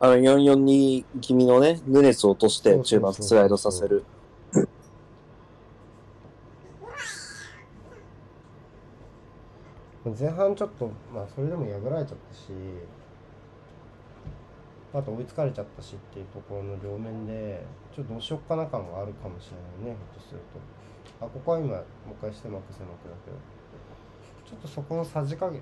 あの、442気味のね、ヌネスを落として中盤スライドさせる。前半ちょっとまあそれでも破られちゃったしあと追いつかれちゃったしっていうところの両面でちょっとどうしよっかな感があるかもしれないねひょっとするとあここは今もう一回して幕狭くだけどちょっとそこのさじ加減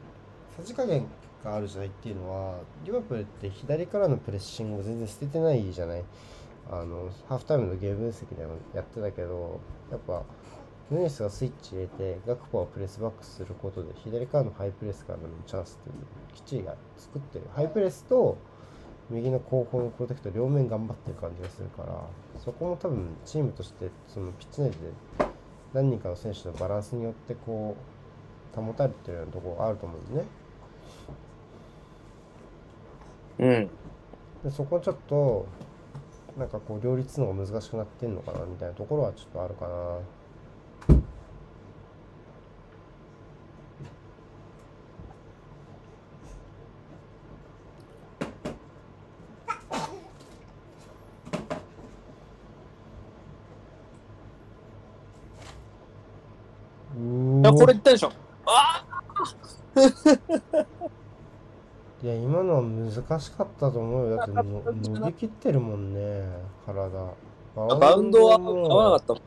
さじ加減があるじゃないっていうのはリバプールって左からのプレッシングを全然捨ててないじゃないあのハーフタイムのゲーム分析でもやってたけどやっぱヌネスがスイッチ入れてガクポをプレスバックすることで左からのハイプレスからのチャンスっていうのをきっちり作ってるハイプレスと右の後方のプロテクト両面頑張ってる感じがするからそこも多分チームとしてそのピッチ内で何人かの選手のバランスによってこう保たれてるようなところあると思うんでねうん。でそこちょっとなんかこう両立の方が難しくなってんのかなみたいなところはちょっとあるかなういや、ーこれ言ったでしょ。あいや今のは難しかったと思うよだっての伸びきってるもんね体ババウンドはも合わなかった。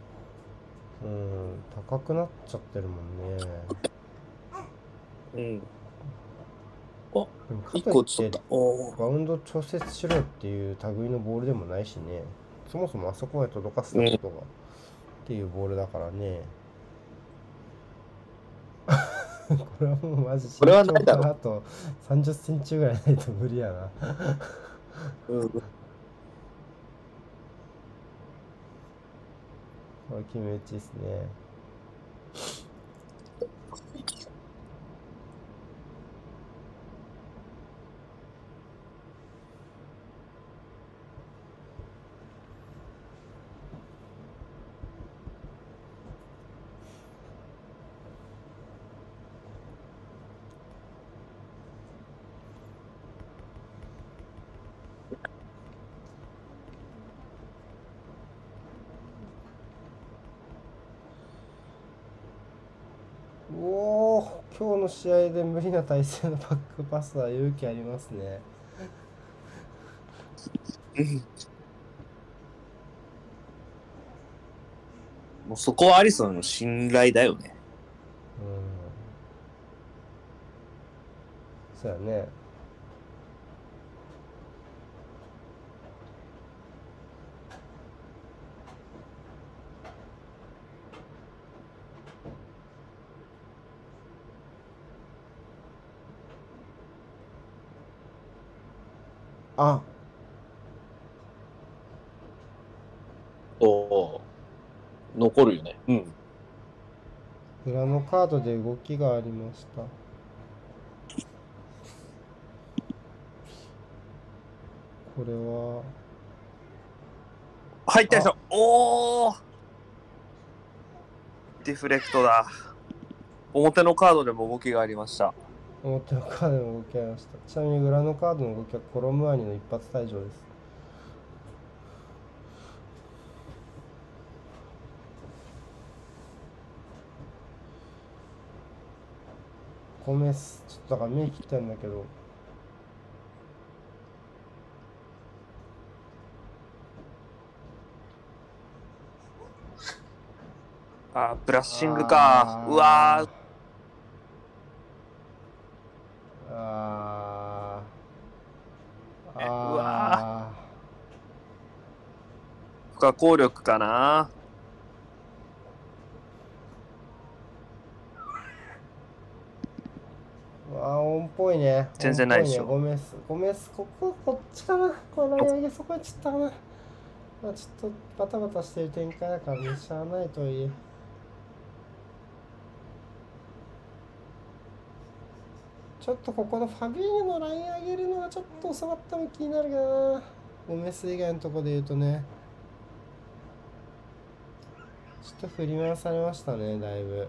うん高くなっちゃってるもんねうん。でもか一個といっちょってと。おーバウンド調節しろっていう類のボールでもないしねそもそもあそこまで届かせたことが、っていうボールだからねこれはもうマジ身長があと30センチぐらいないと無理やな。うん。これ決め打ちですねおお今日の試合で無理な体勢のバックパスは勇気ありますね。もうそこはアリソンの信頼だよね。うん。そうやねあお。残るよね。うん。裏のカードで動きがありましたこれは入ったでしょ。おお。ディフレクトだ。表のカードでも動きがありました。表のカードの動きありました。ちなみに裏のカードの動きはコロムアニの一発退場です。ごめんっすちょっとだから目切ってんだけど。あー、ブラッシングか。うわー。あーえうあわ不可抗力かな？ーあーオンっぽいね。全然ないでしょ。ね。ゴメスゴメスこここっちかな。この投げそこはちょっとかな。まあちょっとバタバタしてる展開だからね。しゃあないとはいえ。ちょっとここのファビーニョのライン上げるのがちょっと遅かったの気になるけどな。ゴメス以外のとこで言うとねちょっと振り回されましたねだいぶ。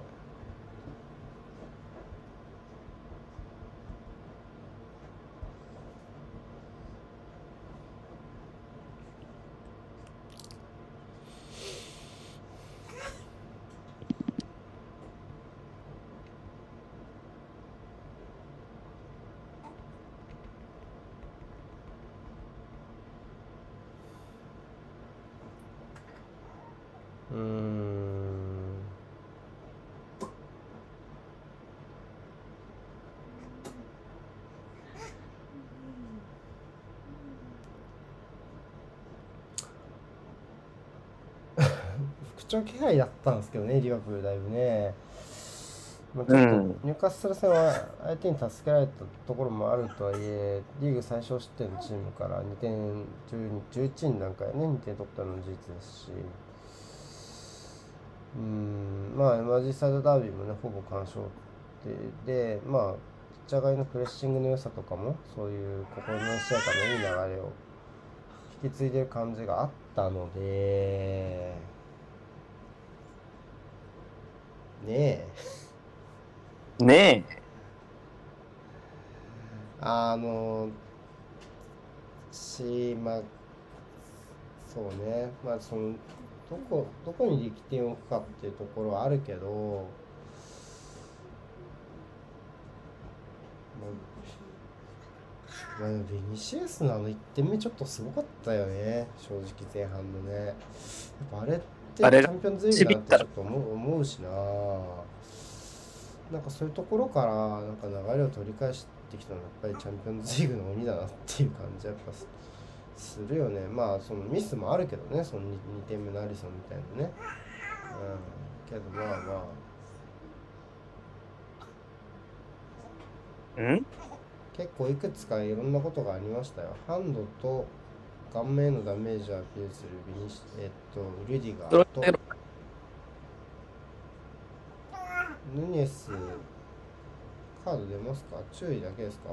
勝気配だったんですけどね、リバプールだいぶね。まあ、ちょっとうんニューカッスル戦は相手に助けられたところもあるとはいえ、リーグ最小失点のチームから2点、12 11人なんかやね、2点取ったのも事実ですし、うん、まあ、マジサイドダービーもね、ほぼ完勝で、で、まあ、ピッチャー外のプレッシングの良さとかも、そういう心の試合からのいい流れを引き継いでる感じがあったので、ねえ、ねえ。あの、し、まあ、そうね、まあ、その、どこ、どこに力点を置くかっていうところはあるけど、まあ、まあ、ベニシウスのあの1点目ちょっとすごかったよね、正直前半のね。やっぱあれってチャンピオンズリーグだなってちょっと思う思うしな。なんかそういうところからなんか流れを取り返してきたのはやっぱりチャンピオンズリーグの鬼だなっていう感じはやっぱすするよね。まあそのミスもあるけどね、その 2, 2点目のアリソンみたいなね。うん、けどまあまあん？結構いくつかいろんなことがありましたよ。ハンドと顔面へのダメージをアピールするビニシえっと、ルディガーとヌニェスカード出ますか？注意だけですか？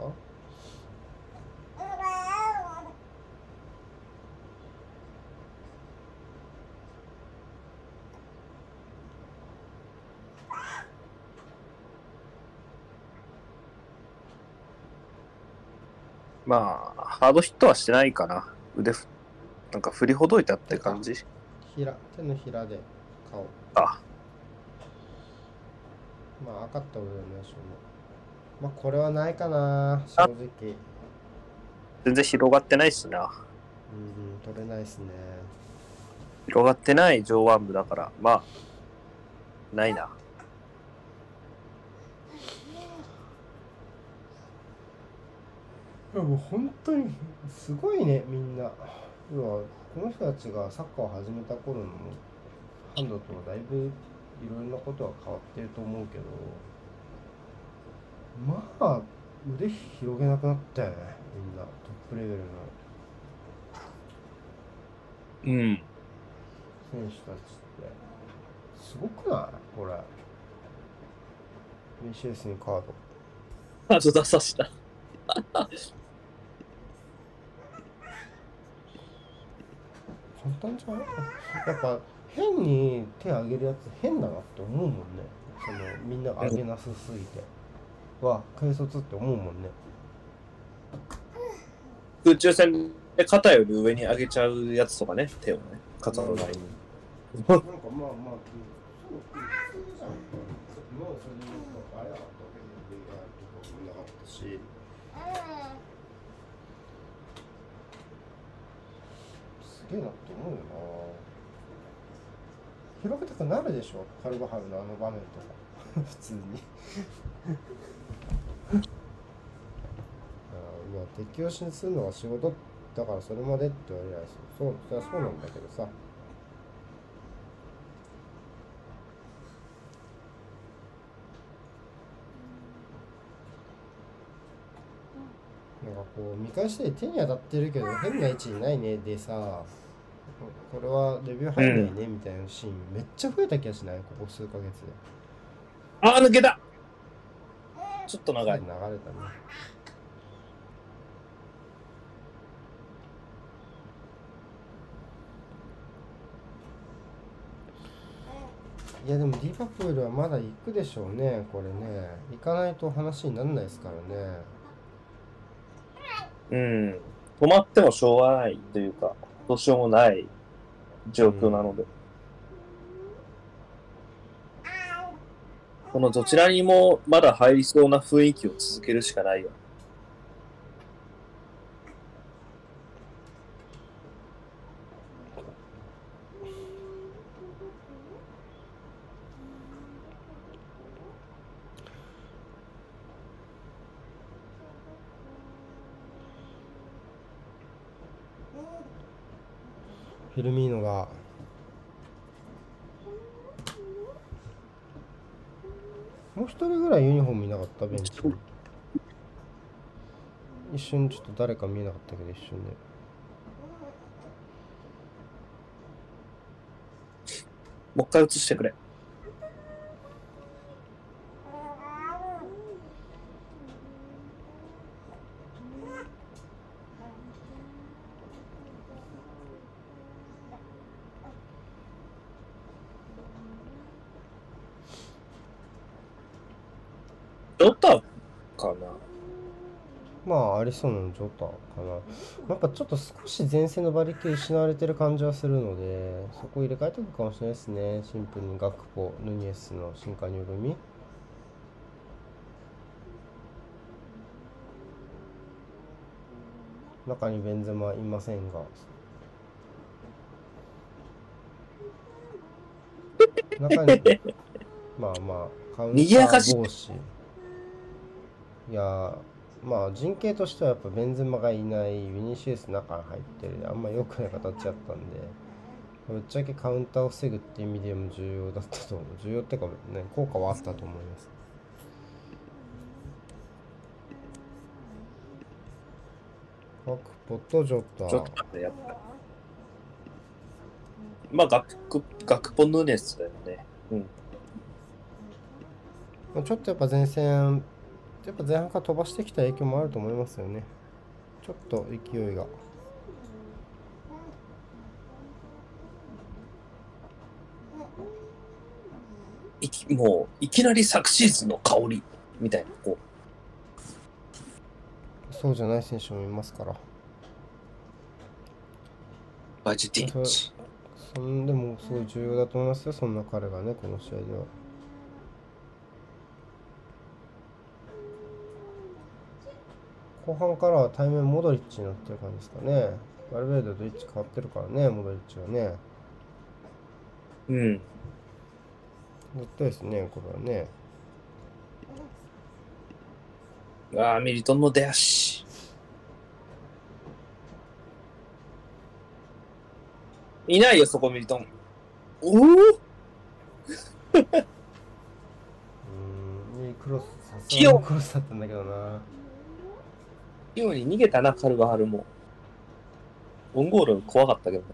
まあ、ハードヒットはしてないかな。腕ふ、なんか振りほどいたって感じ？ひら手のひらで顔あ、まあ赤った俺のしょうまあこれはないかな正直全然広がってないしな。うん取れないですね広がってない上腕部だから、まあ、ないな。いやもう本当にすごいねみんな。要はこの人たちがサッカーを始めた頃のハンドとはだいぶいろんなことは変わってると思うけどまあ腕広げなくなったよねみんな。トップレベルの。うん。選手たちって。すごくない？これ。ビシエスにカード。カード出さした。簡単じゃない？やっぱ変に手挙げるやつ変だなって思うもんね。そのみんなが上げなさすぎて。わ軽率って思うもんね。空中戦で肩より上に上げちゃうやつとかね、手をね、肩のライン。に。なんかまあまあ、うん、そうそれで言うとあれだったかもなかったしすげえなって思うよな。広げたくなるでしょ？カルバハルのあの場面とか。普通に。あーまあ適応しするのが仕事だからそれまでって言われりゃそうそりゃそうなんだけどさなんかこう見返して手に当たってるけど変な位置にないねでさこれはレビュー入んないねみたいなシーンめっちゃ増えた気がしない？ここ数ヶ月で。あ、抜けた。ちょっと長い。流。れたね。いやでもリバプールはまだ行くでしょうねこれね。行かないと話にならないですからねうん。止まってもしょうがないというか、どうしようもない状況なので。このどちらにもまだ入りそうな雰囲気を続けるしかないよ。フルミーノが。もう一人ぐらいユニフォーム見なかった？ベンチ。一瞬ちょっと誰か見えなかったけど一瞬で、もう一回映してくれ。りそうなのジョタかな。やっぱちょっと少し前線の馬力失われてる感じはするのでそこ入れ替えておくかもしれないですね。シンプルにガクポヌニエスの進化によるみ中にベンゼマいませんが。中にまあまあカウンター防止。いやーまあ陣形としてはやっぱベンゼマがいないビニシウス中に入ってるあんま良くない形だったんでぶっちゃけカウンターを防ぐっていう意味でも重要だったと思う重要っていうか、ね、効果はあったと思いますバックポットジョッタちょっとね、やっぱり。まあ、学ポヌネスだよね。うん。まあちょっとやっぱ前線やっぱ前半から飛ばしてきた影響もあると思いますよね。ちょっと勢いが。いきもう、いきなり昨シーズンの香りみたいな、こそうじゃない選手もいますから。う、バジティッチ。そんでもすごい重要だと思いますよそんな彼がねこの試合では後半からは対面モドリッチになってる感じですかねバルベルデと位置変わってるからねモドリッチはねうん。絶対ですねこれはねああ、ミリトンの出足。いないよ、そこミリトン。おおうーんいいクロスさすがにクロスだったんだけどな器用に逃げたな、カルバハルも。オンゴール怖かったけどね。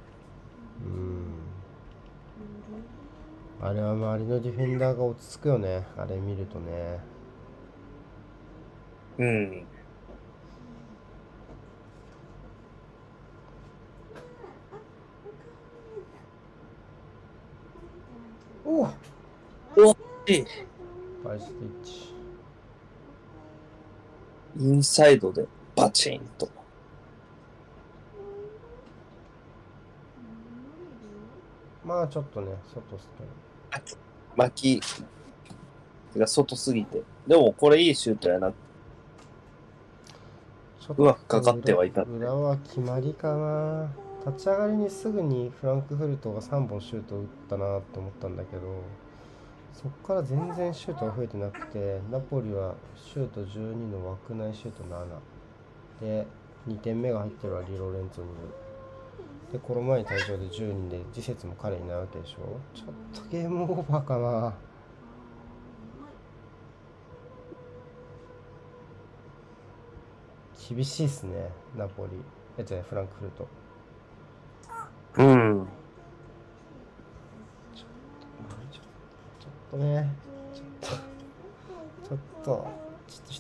うん。あれは周りのディフェンダーが落ち着くよね。あれ見るとね。うん。おおで、バイスティッチ。インサイドでバチンと。まあちょっとね外す巻きが外すぎて。でもこれいいシュートやな。とうまくかかってはいた裏は決まりかな立ち上がりにすぐにフランクフルトが3本シュートを打ったなと思ったんだけどそこから全然シュートが増えてなくてナポリはシュート12の枠内シュート7で2点目が入ってるわリロレンツォにでこの前に退場で10人で次節も彼いないわけでしょ。ちょっとゲームオーバーかな。厳しいっすねナポリ。えじゃあフランクフルト。うん。ちょっとねちょっとちょっと。ちょっと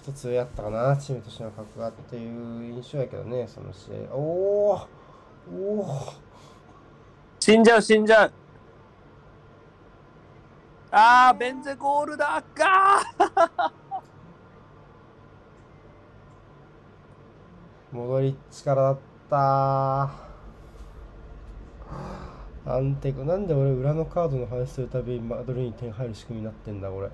一つ上やったかなチームとしての格がっていう印象やけどねその試合。おおおお死んじゃう、死んじゃう。あー、ベンゼゴールだが戻り力だったアンテクなんで俺裏のカードの話するたびにマドリーに点入る仕組みになってんだこれ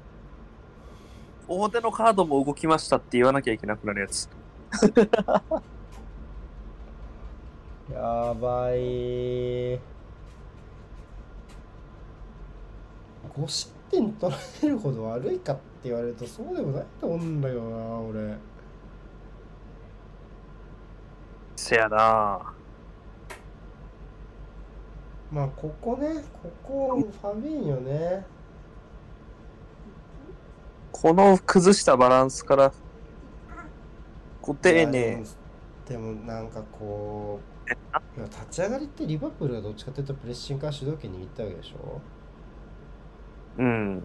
表のカードも動きましたって言わなきゃいけなくなるやつ。やばい。5失点取られるほど悪いかって言われるとそうでもないと思うんだけどな俺。せやな。まあここねここファビーニョねこの崩したバランスから、こう丁。でもなんかこういや立ち上がりってリバプールがどっちかというとプレッシングから主導権握ったわけでしょ？うん。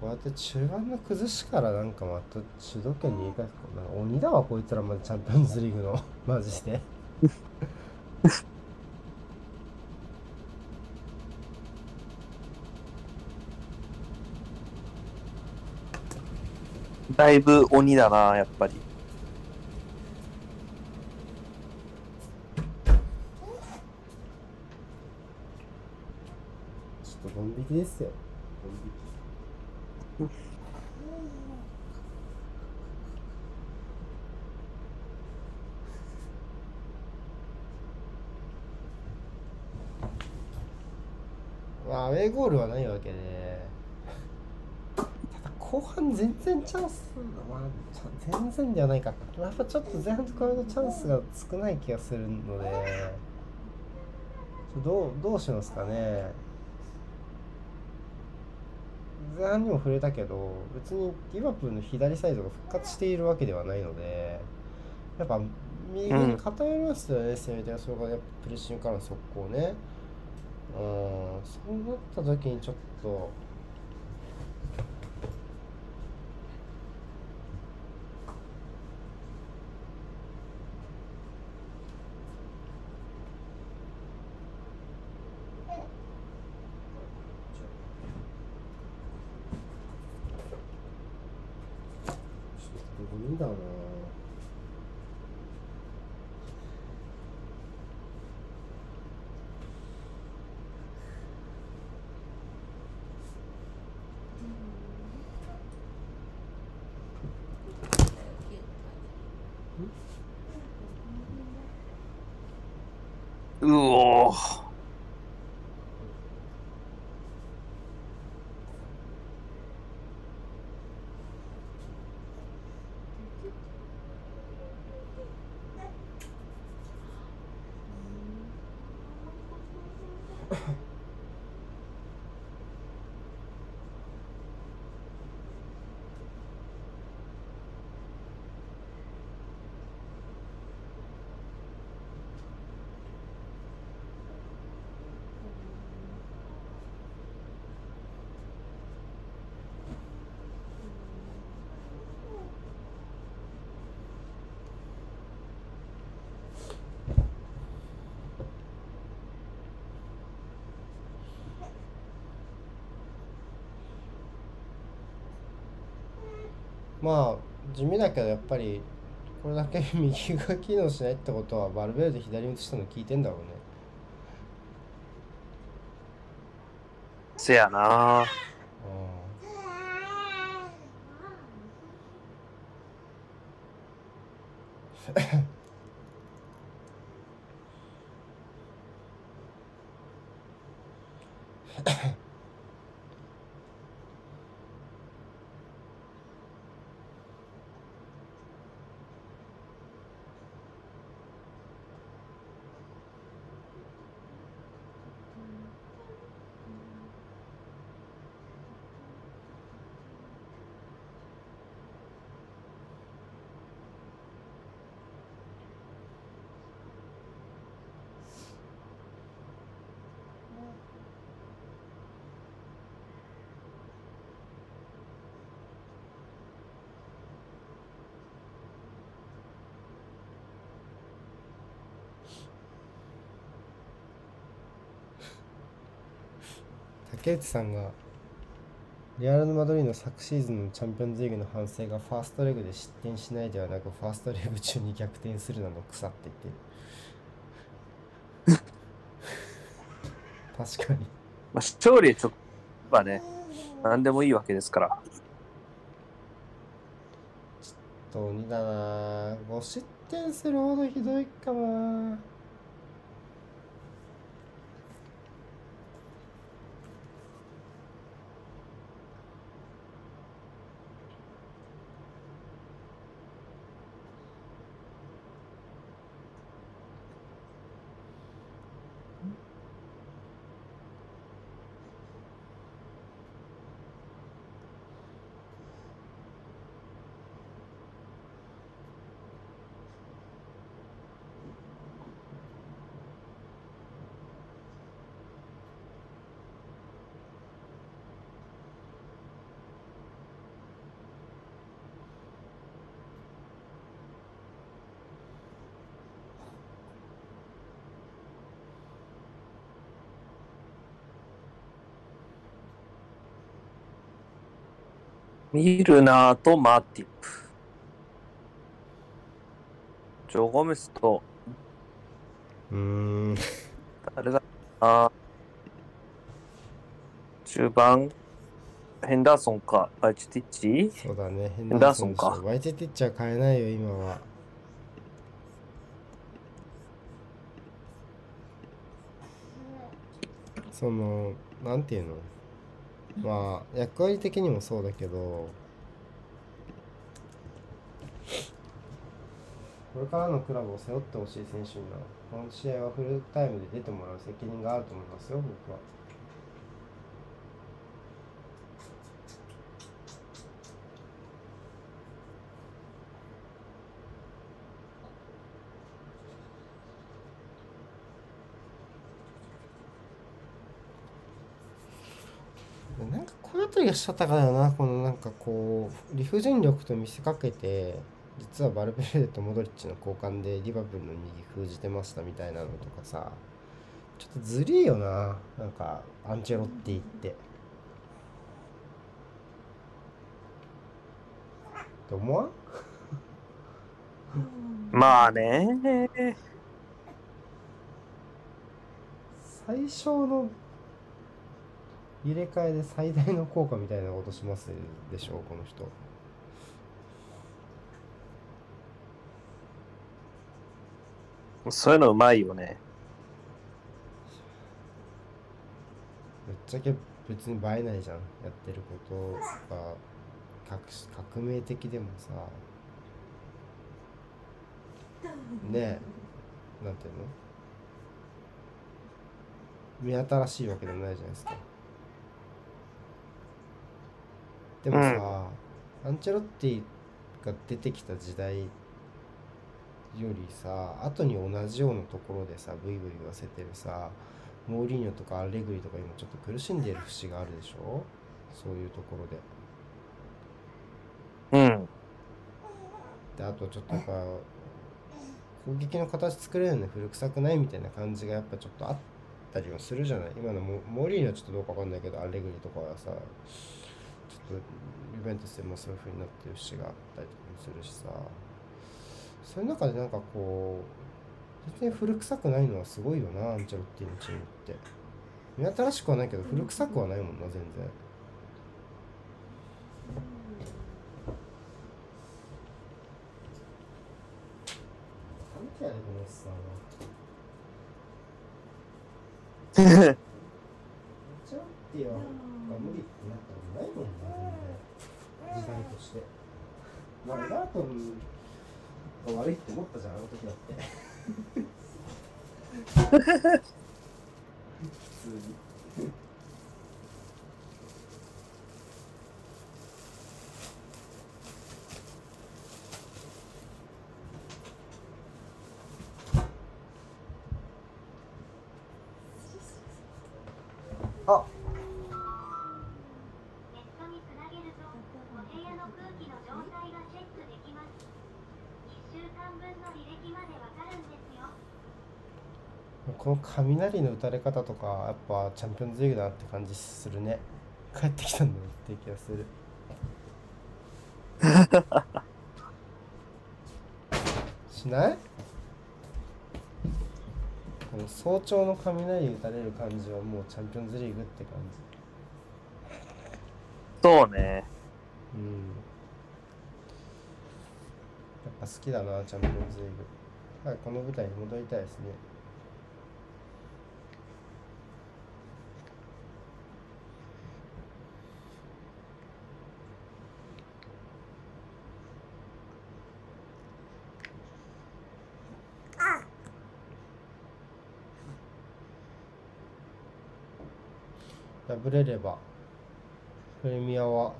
こうやって中盤の崩しからなんかまた主導権握り返す鬼だわこいつらまでチャンピオンズリーグのマジで だいぶ鬼だな、やっぱり。ちょっとドン引きですよ。ドン引き。まあ、アウェーゴールはないわけで、ただ後半全然チャンス、まあ、全然ではないか。やっぱちょっと前半と比べるとチャンスが少ない気がするので、どうどうしますかね。前半にも触れたけど、別にリバプールの左サイドが復活しているわけではないので、やっぱ右に偏りますよね、攻め手がそれからやっぱプレッシングからの速攻ね。うん、そうなった時にちょっと。まあ地味だけどやっぱりこれだけ右が機能しないってことはバルベルデ左に移したの効いてんだろうねせやな。うん 竹内さんがレアル・マドリーの昨シーズンのチャンピオンズリーグの反省がファーストレグで失点しないではなくファーストレグ中に逆転するなど腐って言ってる。確かに。まあ、勝利直はね、何でもいいわけですから。と鬼だな5失点するほどひどいかなミルナーとマーティップ。ジョー・ゴメスと、うーん。誰だあ中盤、ヘンダーソンか、バイチティッチ？そうだね。ヘンダーソンかワイテティッチは買えないよ、今は。その、なんていうの？まあ、役割的にもそうだけど、これからのクラブを背負ってほしい選手には、この試合はフルタイムで出てもらう責任があると思いますよ、僕は。なんかこういうあたりがしたたかだよな、このなんかこう、理不尽力と見せかけて、実はバルベルデとモドリッチの交換でリバプールの右封じてましたみたいなのとかさ、ちょっとずりーよな、なんかアンチェロッティって。って思わん？まあね。最小の入れ替えで最大の効果みたいなことしますでしょうこの人。そういうのうまいよね。ぶっちゃけ別に映えないじゃん。やってることが革革命的でもさ。ねえ。なんていうの？目新しいわけでもないじゃないですかでもさ、アンチェロッティが出てきた時代よりさ後に同じようなところでさブイブイ言わせてるさモーリーニョとかアレグリとか今ちょっと苦しんでいる節があるでしょ？そういうところで。うん。であとちょっとやっぱ攻撃の形作れるのに古臭くないみたいな感じがやっぱちょっとあったりはするじゃない？今のモモーリーニョはちょっとどうかわかんないけどアレグリとかはさちょっとユベントスでもそういう風になってる節があったりとかもするしさ。そういう中でなんかこう全然古臭くないのはすごいよなアンチェロッティのチームって。目新しくはないけど古臭くはないもんな全然。やねんこのおっさんは。アンチェロッティはが無理ってなったことないもんな全然時代としてまあラートンが悪いって思ったじゃんあの時だって。普通にこの雷の打たれ方とかやっぱチャンピオンズリーグだなって感じするね。帰ってきたんだなって気がする。しない？この早朝の雷打たれる感じはもうチャンピオンズリーグって感そうね。じうん。やっぱ好きだなチャンピオンズリーグ。はいこの舞台に戻りたいですね敗れればプレミアは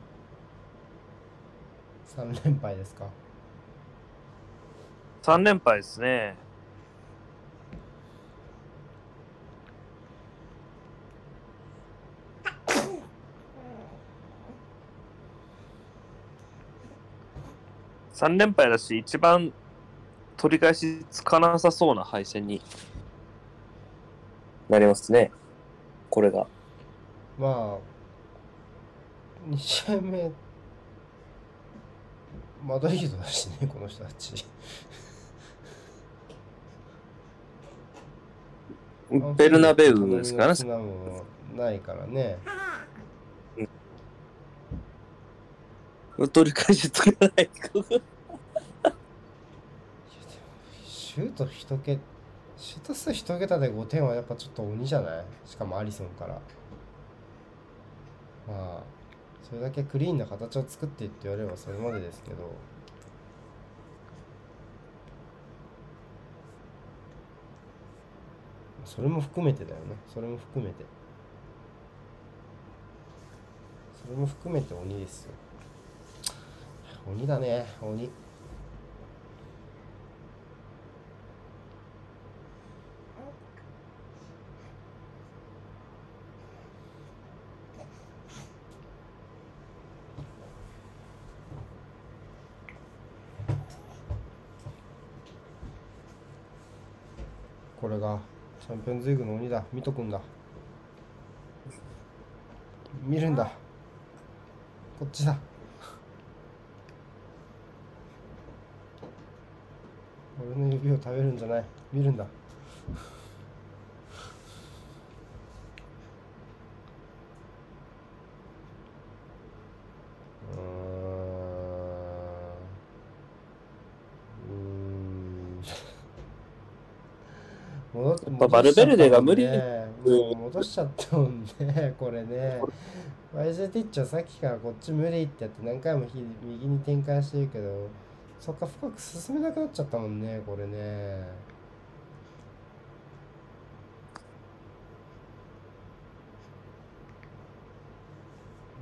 3連敗ですか？3連敗ですね。3連敗だし、一番取り返しつかなさそうな敗戦になりますね。これが。まあ2試合目マドリードだしねこの人たち。ベルナベウですからね。ないからね。取り返しつかない。シュート一桁シュート数一桁で5点はやっぱちょっと鬼じゃない？しかもアリソンからまあそれだけクリーンな形を作っていって言われればそれまでですけど。それも含めてだよね。それも含めて。それも含めて鬼ですよ。鬼だね鬼これがチャンピオンズリーグの鬼見とくんだ。見るんだ。こっちだ。俺の指を食べるんじゃない。見るんだうーんうーん戻っやっぱバルベルデが無理。戻しちゃったもん。ねもう戻しちゃったもんね。これね。ワイズティッチはさっきからこっち無理ってやって何回も右に転換してるけどそっか深く進めなくなっちゃったもんねこれね。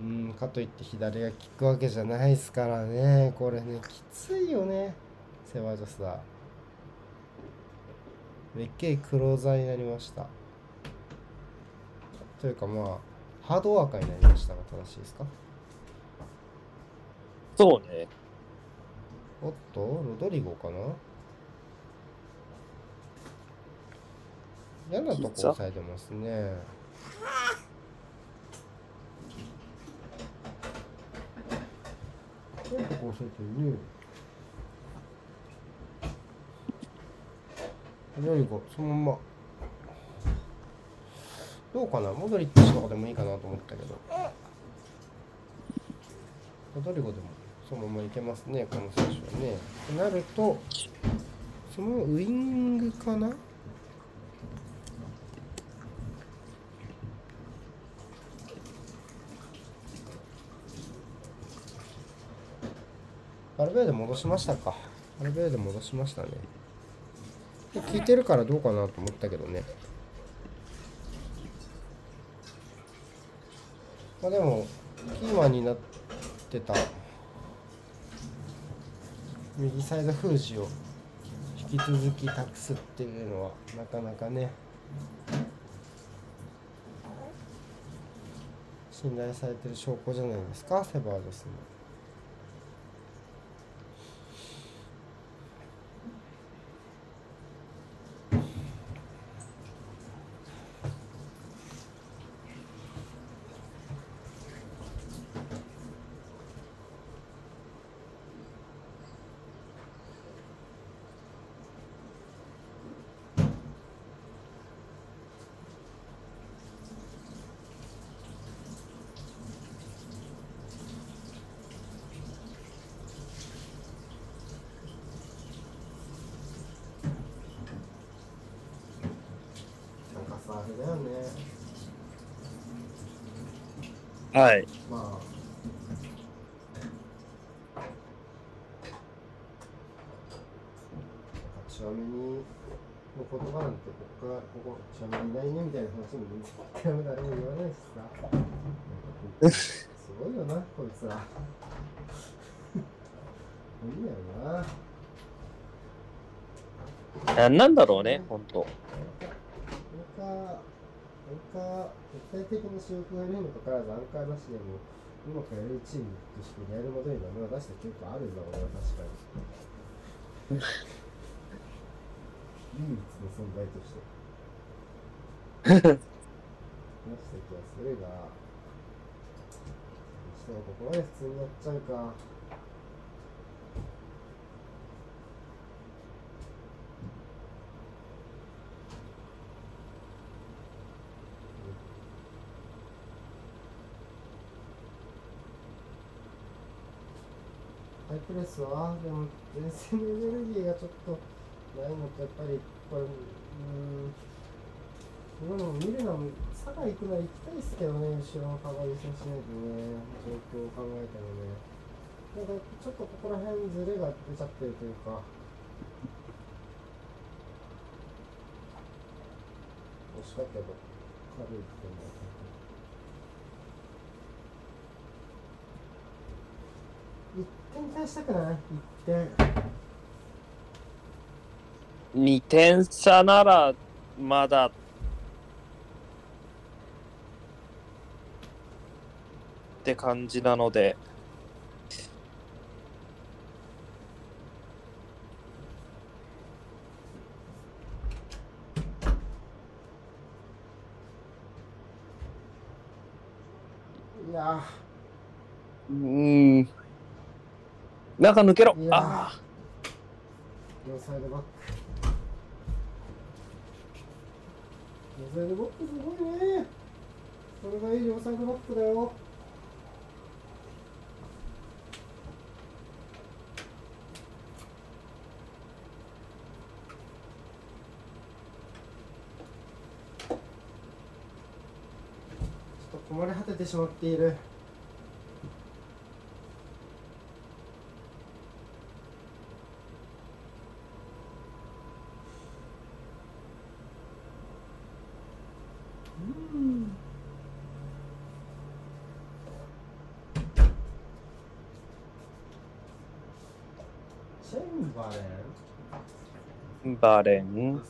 うんかといって左が効くわけじゃないですからね。これねきついよね。セバジョスはでっけえクローザーになりました。というかまあハードワーカーになりましたが正しいですか？そうね。おっとロドリゴかな？嫌なとこ押さえてますね。嫌なとこ押さえてるねロドリゴそのままどうかな？モドリッチとかでもいいかなと思ったけどロドリゴでもそのままいけますね、この選手はね。となると、そのウイングかな？アルベルデ戻しましたか。アルベルデ戻しましたね。聞いてるからどうかなと思ったけどね。まあでも、キーマンになってた右サイド封じを引き続き託すっていうのはなかなかね信頼されてる証拠じゃないですかセバージョスも。なんかさあれだよねはい。まあ。なんかチュアメニの言葉なんてここからここチュアメニいないねみたいな話も全然一回も誰も言わないしさ。すごいよなこいつら。無理だよな。なんだろうね、ほんと。アンカー、アンカー、絶対的に主力がいるにもかかわらず、アンカーなしでも、うまくやれるチームとしてレアル・マドリードは名前を出した記憶あるん。だ、俺は確かに。唯一の存在として。出した気がするが、にしてもここまで普通にやっちゃうか。プレスはでも前線のエネルギーがちょっとないのとやっぱりこれうん今の見るのも佐賀行くなら行きたいですけどね後ろのカバー優先しないとね状況を考えたらね。ただちょっとここら辺ズレが出ちゃってるというか。惜しかったけど軽いっても一点返したくない一点2点差ならまだ。って感じなので。いや。うーん中抜けろ。あー。両サイドバック。両サイドバックすごいね。それがいい両サイドバックだよ。ちょっと困り果ててしまっているバレン。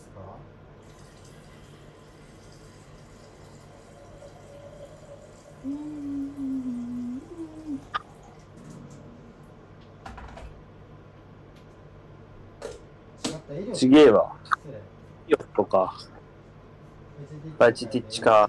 ちげえわ。失礼。よっとか。バチティッチか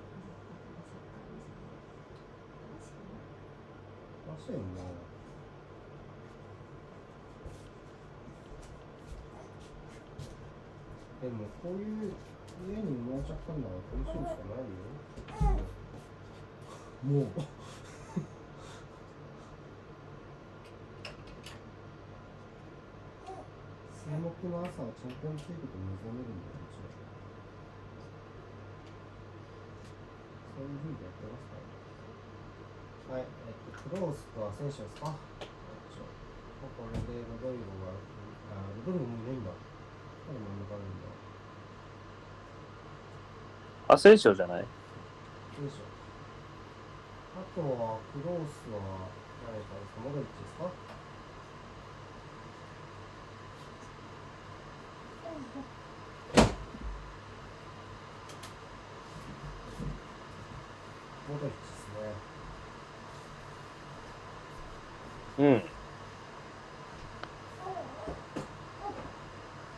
はい、えっと、クロースとアセンションですかこれでロドリゴが、あ、ロドリゴもいないんだ。なんで真ん中あるんだ。アセンションじゃない？よいしょ。あとは、クロースは、誰かですか？モドリッチですかモドリッチですね。うん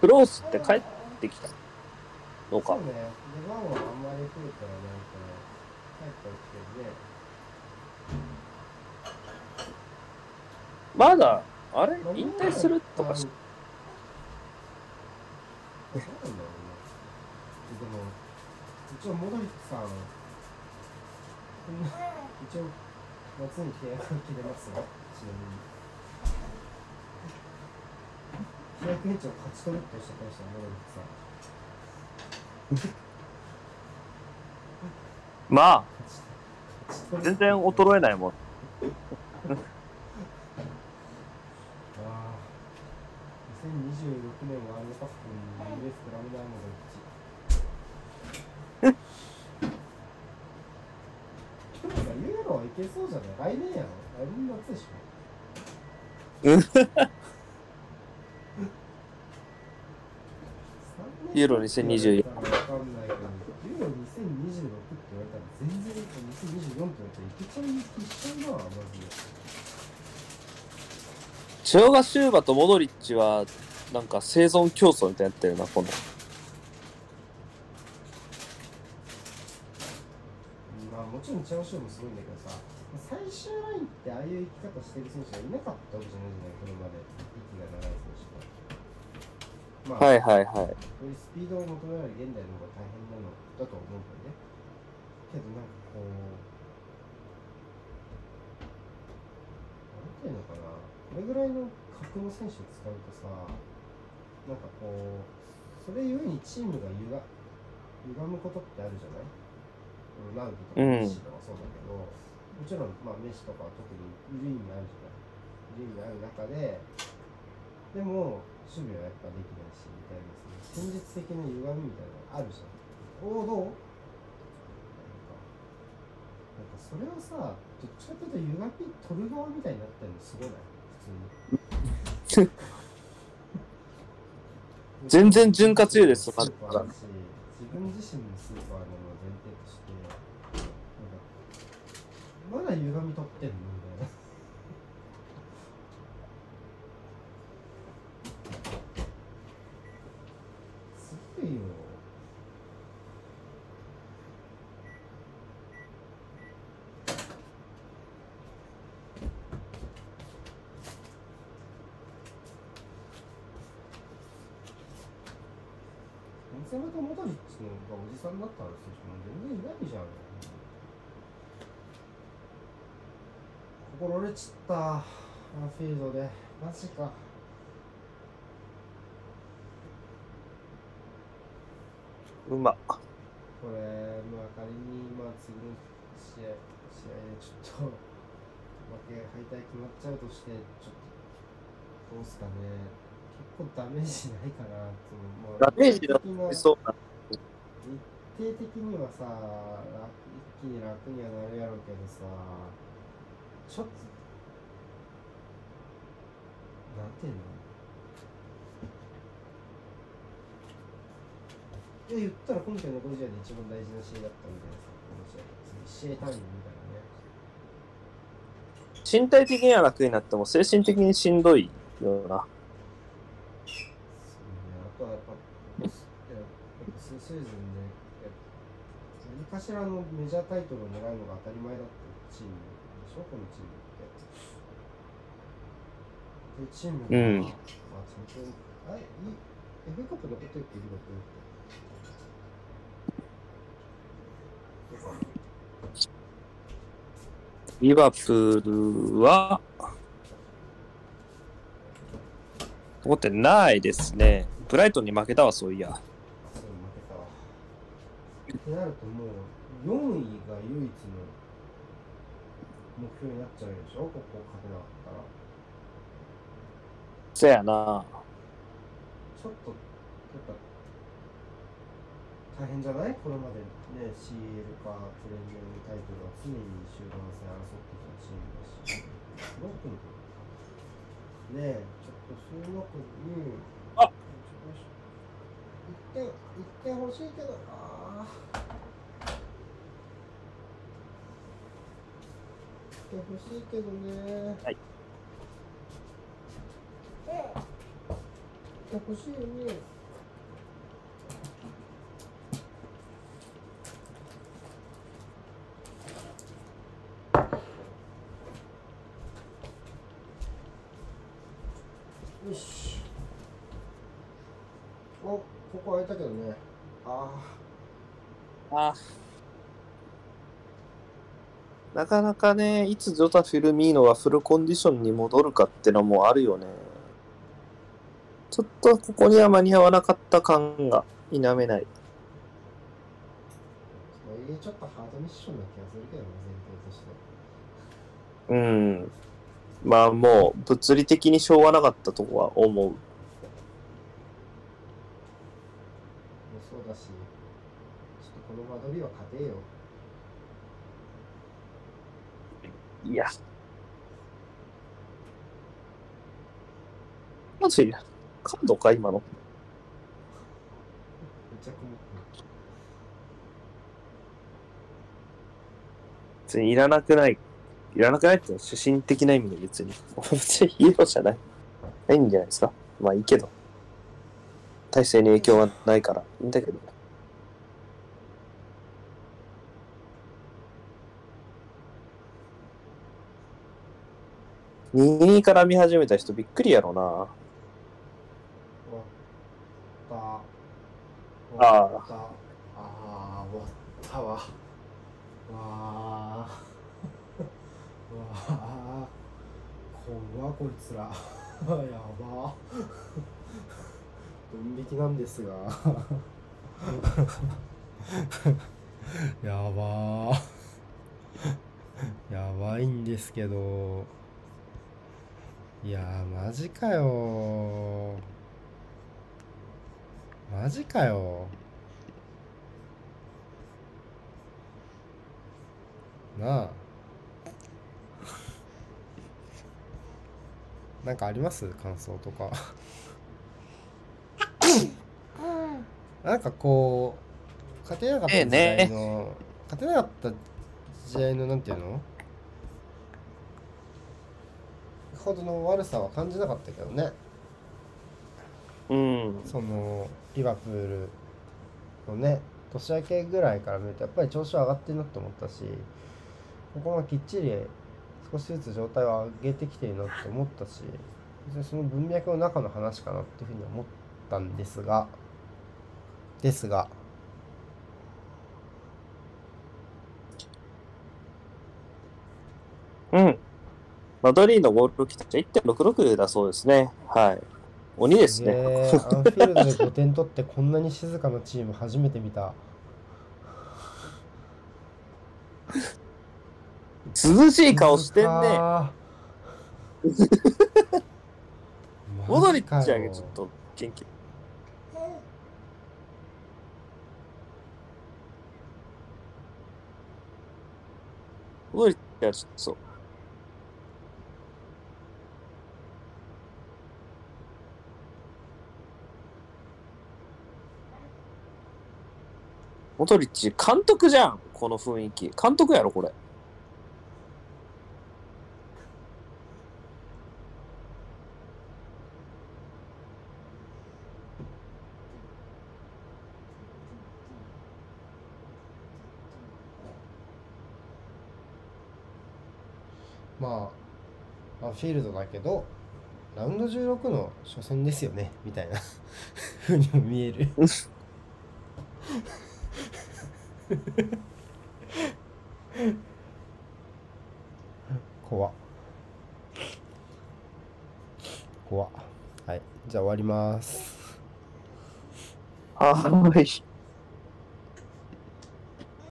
クロースって帰ってきたのかそうね、出番はあんまり増えてはないから、帰ってはきてるね。まだあれ引退するとかしそうなんだろうね。でも、一応、モドリッチさん、一応、夏に契約切れますよ、ちなみに。契約延長勝ち取るっておっしゃってました、モドリッチさん。まあ全然衰えないもん2024年。チョガ・シューバとモドリッチは、なんか生存競争みたいになってるな、今度。まあ、もちろんチャガ・シューもすごいんだけどさ、最終ラインってああいう生き方してる選手がいなかったわけじゃないじゃない、これまで。息が長い選手。まあ、はいはいはい。こういうスピードを求められる現代の方が大変なのだと思うんだよね。けどなんかこうなんていうのかな。これぐらいの格の選手を使うとさなんかこうそれゆえにチームがゆが歪むことってあるじゃない？うんラウドとかうん。メッシとかそうだけど、もちろん、まあ、メッシとかは特にいる意味あるじゃない？いる意味ある中ででも守備はやっぱできないしみたいな戦術的な歪みみたいなのがあるじゃん。おおどうなんかなんかそれはさどっちかというと歪み取る側みたいになってるのすごない？普通に。全然潤滑油ですスーパーだ。し自分自身のスーパーなのを前提としてまだ歪み取ってんのみたいなすごいよベンゼマとモドリッチのがおじさんだったら選手も全然いないじゃん。心折れちったアンフィールドで。マジか。うま。これまあ仮にまあ次の試合試合でちょっと負け敗退決まっちゃうとしてちょっとどうすかね。結構ダメージないかなそのまあダメージ的ななそうな。日程的にはさ楽一気に楽にはなるやろうけどさちょっとなんていうの？いや言ったら今回の5試合で一番大事な試合だったんじゃないですかこの試合試合単位みたいなね身体的には楽になっても精神的にしんどいような。そうねあとはやっぱいややっぱ数シーズンでや何かしらのメジャータイトルを狙うのが当たり前だったチームでしょこのチームって。でチームが、うんまあちゃんとあいい FA カップ残ってるってリバプールって。リバプールは、残ってないですね。ブライトンに負けたわ、そういや。そう負けたわ。ってなるともう4位が唯一の目標になっちゃうでしょここ勝てなかったら。そやな。ちょっとやっぱ大変じゃない？これまでね CL かプレミアムタイトルは常に集団戦争ってきたチームだしロープンねえちょっとそういう中にあ1点1点欲しいけどああ1点欲しいけどね。はい。1点欲しいよねよし。お、ここ空いたけどね。ああなかなかね、いつジョタ・フィルミーノがフルコンディションに戻るかってのもあるよね。ちょっとここには間に合わなかった感が否めない。あ、とはいえちょっとハードミッションな気がするけどね、前提として。うん。まあもう物理的にしょうがなかったとこは思うだし、ちょっとこの間取りは勝てよ。いや。マジ？カードか？今の。別にいらなくない。いらなくないって主審的な意味で別に。別にヒーローじゃない。いいんじゃないですか。まあいいけど。体制に影響はないからいいんだけどね。2から見始めた人びっくりやろな。終わった。あ。ああー、終わったわ。わあ。わあ。怖っこいつら。やば。ドン引きなんですが。やばやばいんですけど。いやー、マジかよ。マジかよ。なあ。なんかあります？感想とか。うん。なんかこう勝てなかった時代の、勝てなかった時代のなんていうの？ほどの悪さは感じなかったけどねうん。そのリバプールのね年明けぐらいから見るとやっぱり調子は上がってるなって思ったしここがきっちり少しずつ状態を上げてきてるなって思ったし別にその文脈の中の話かなっていうふうに思ったんですがですがうん。マドリーのゴール期待値1.66だそうですね。はい。鬼ですね。ねアンフィールドで5点取ってこんなに静かなチーム初めて見た 涼しい顔してんね。モドリッチあげちょっと元気。モドリッチはちょっとそう。モドリッチ、監督じゃん、この雰囲気。監督やろ、これ。まあアンフィールドだけどラウンド16の初戦ですよねみたいなふうにも見える 怖っ。怖っ。はい。じゃあ終わります。はい。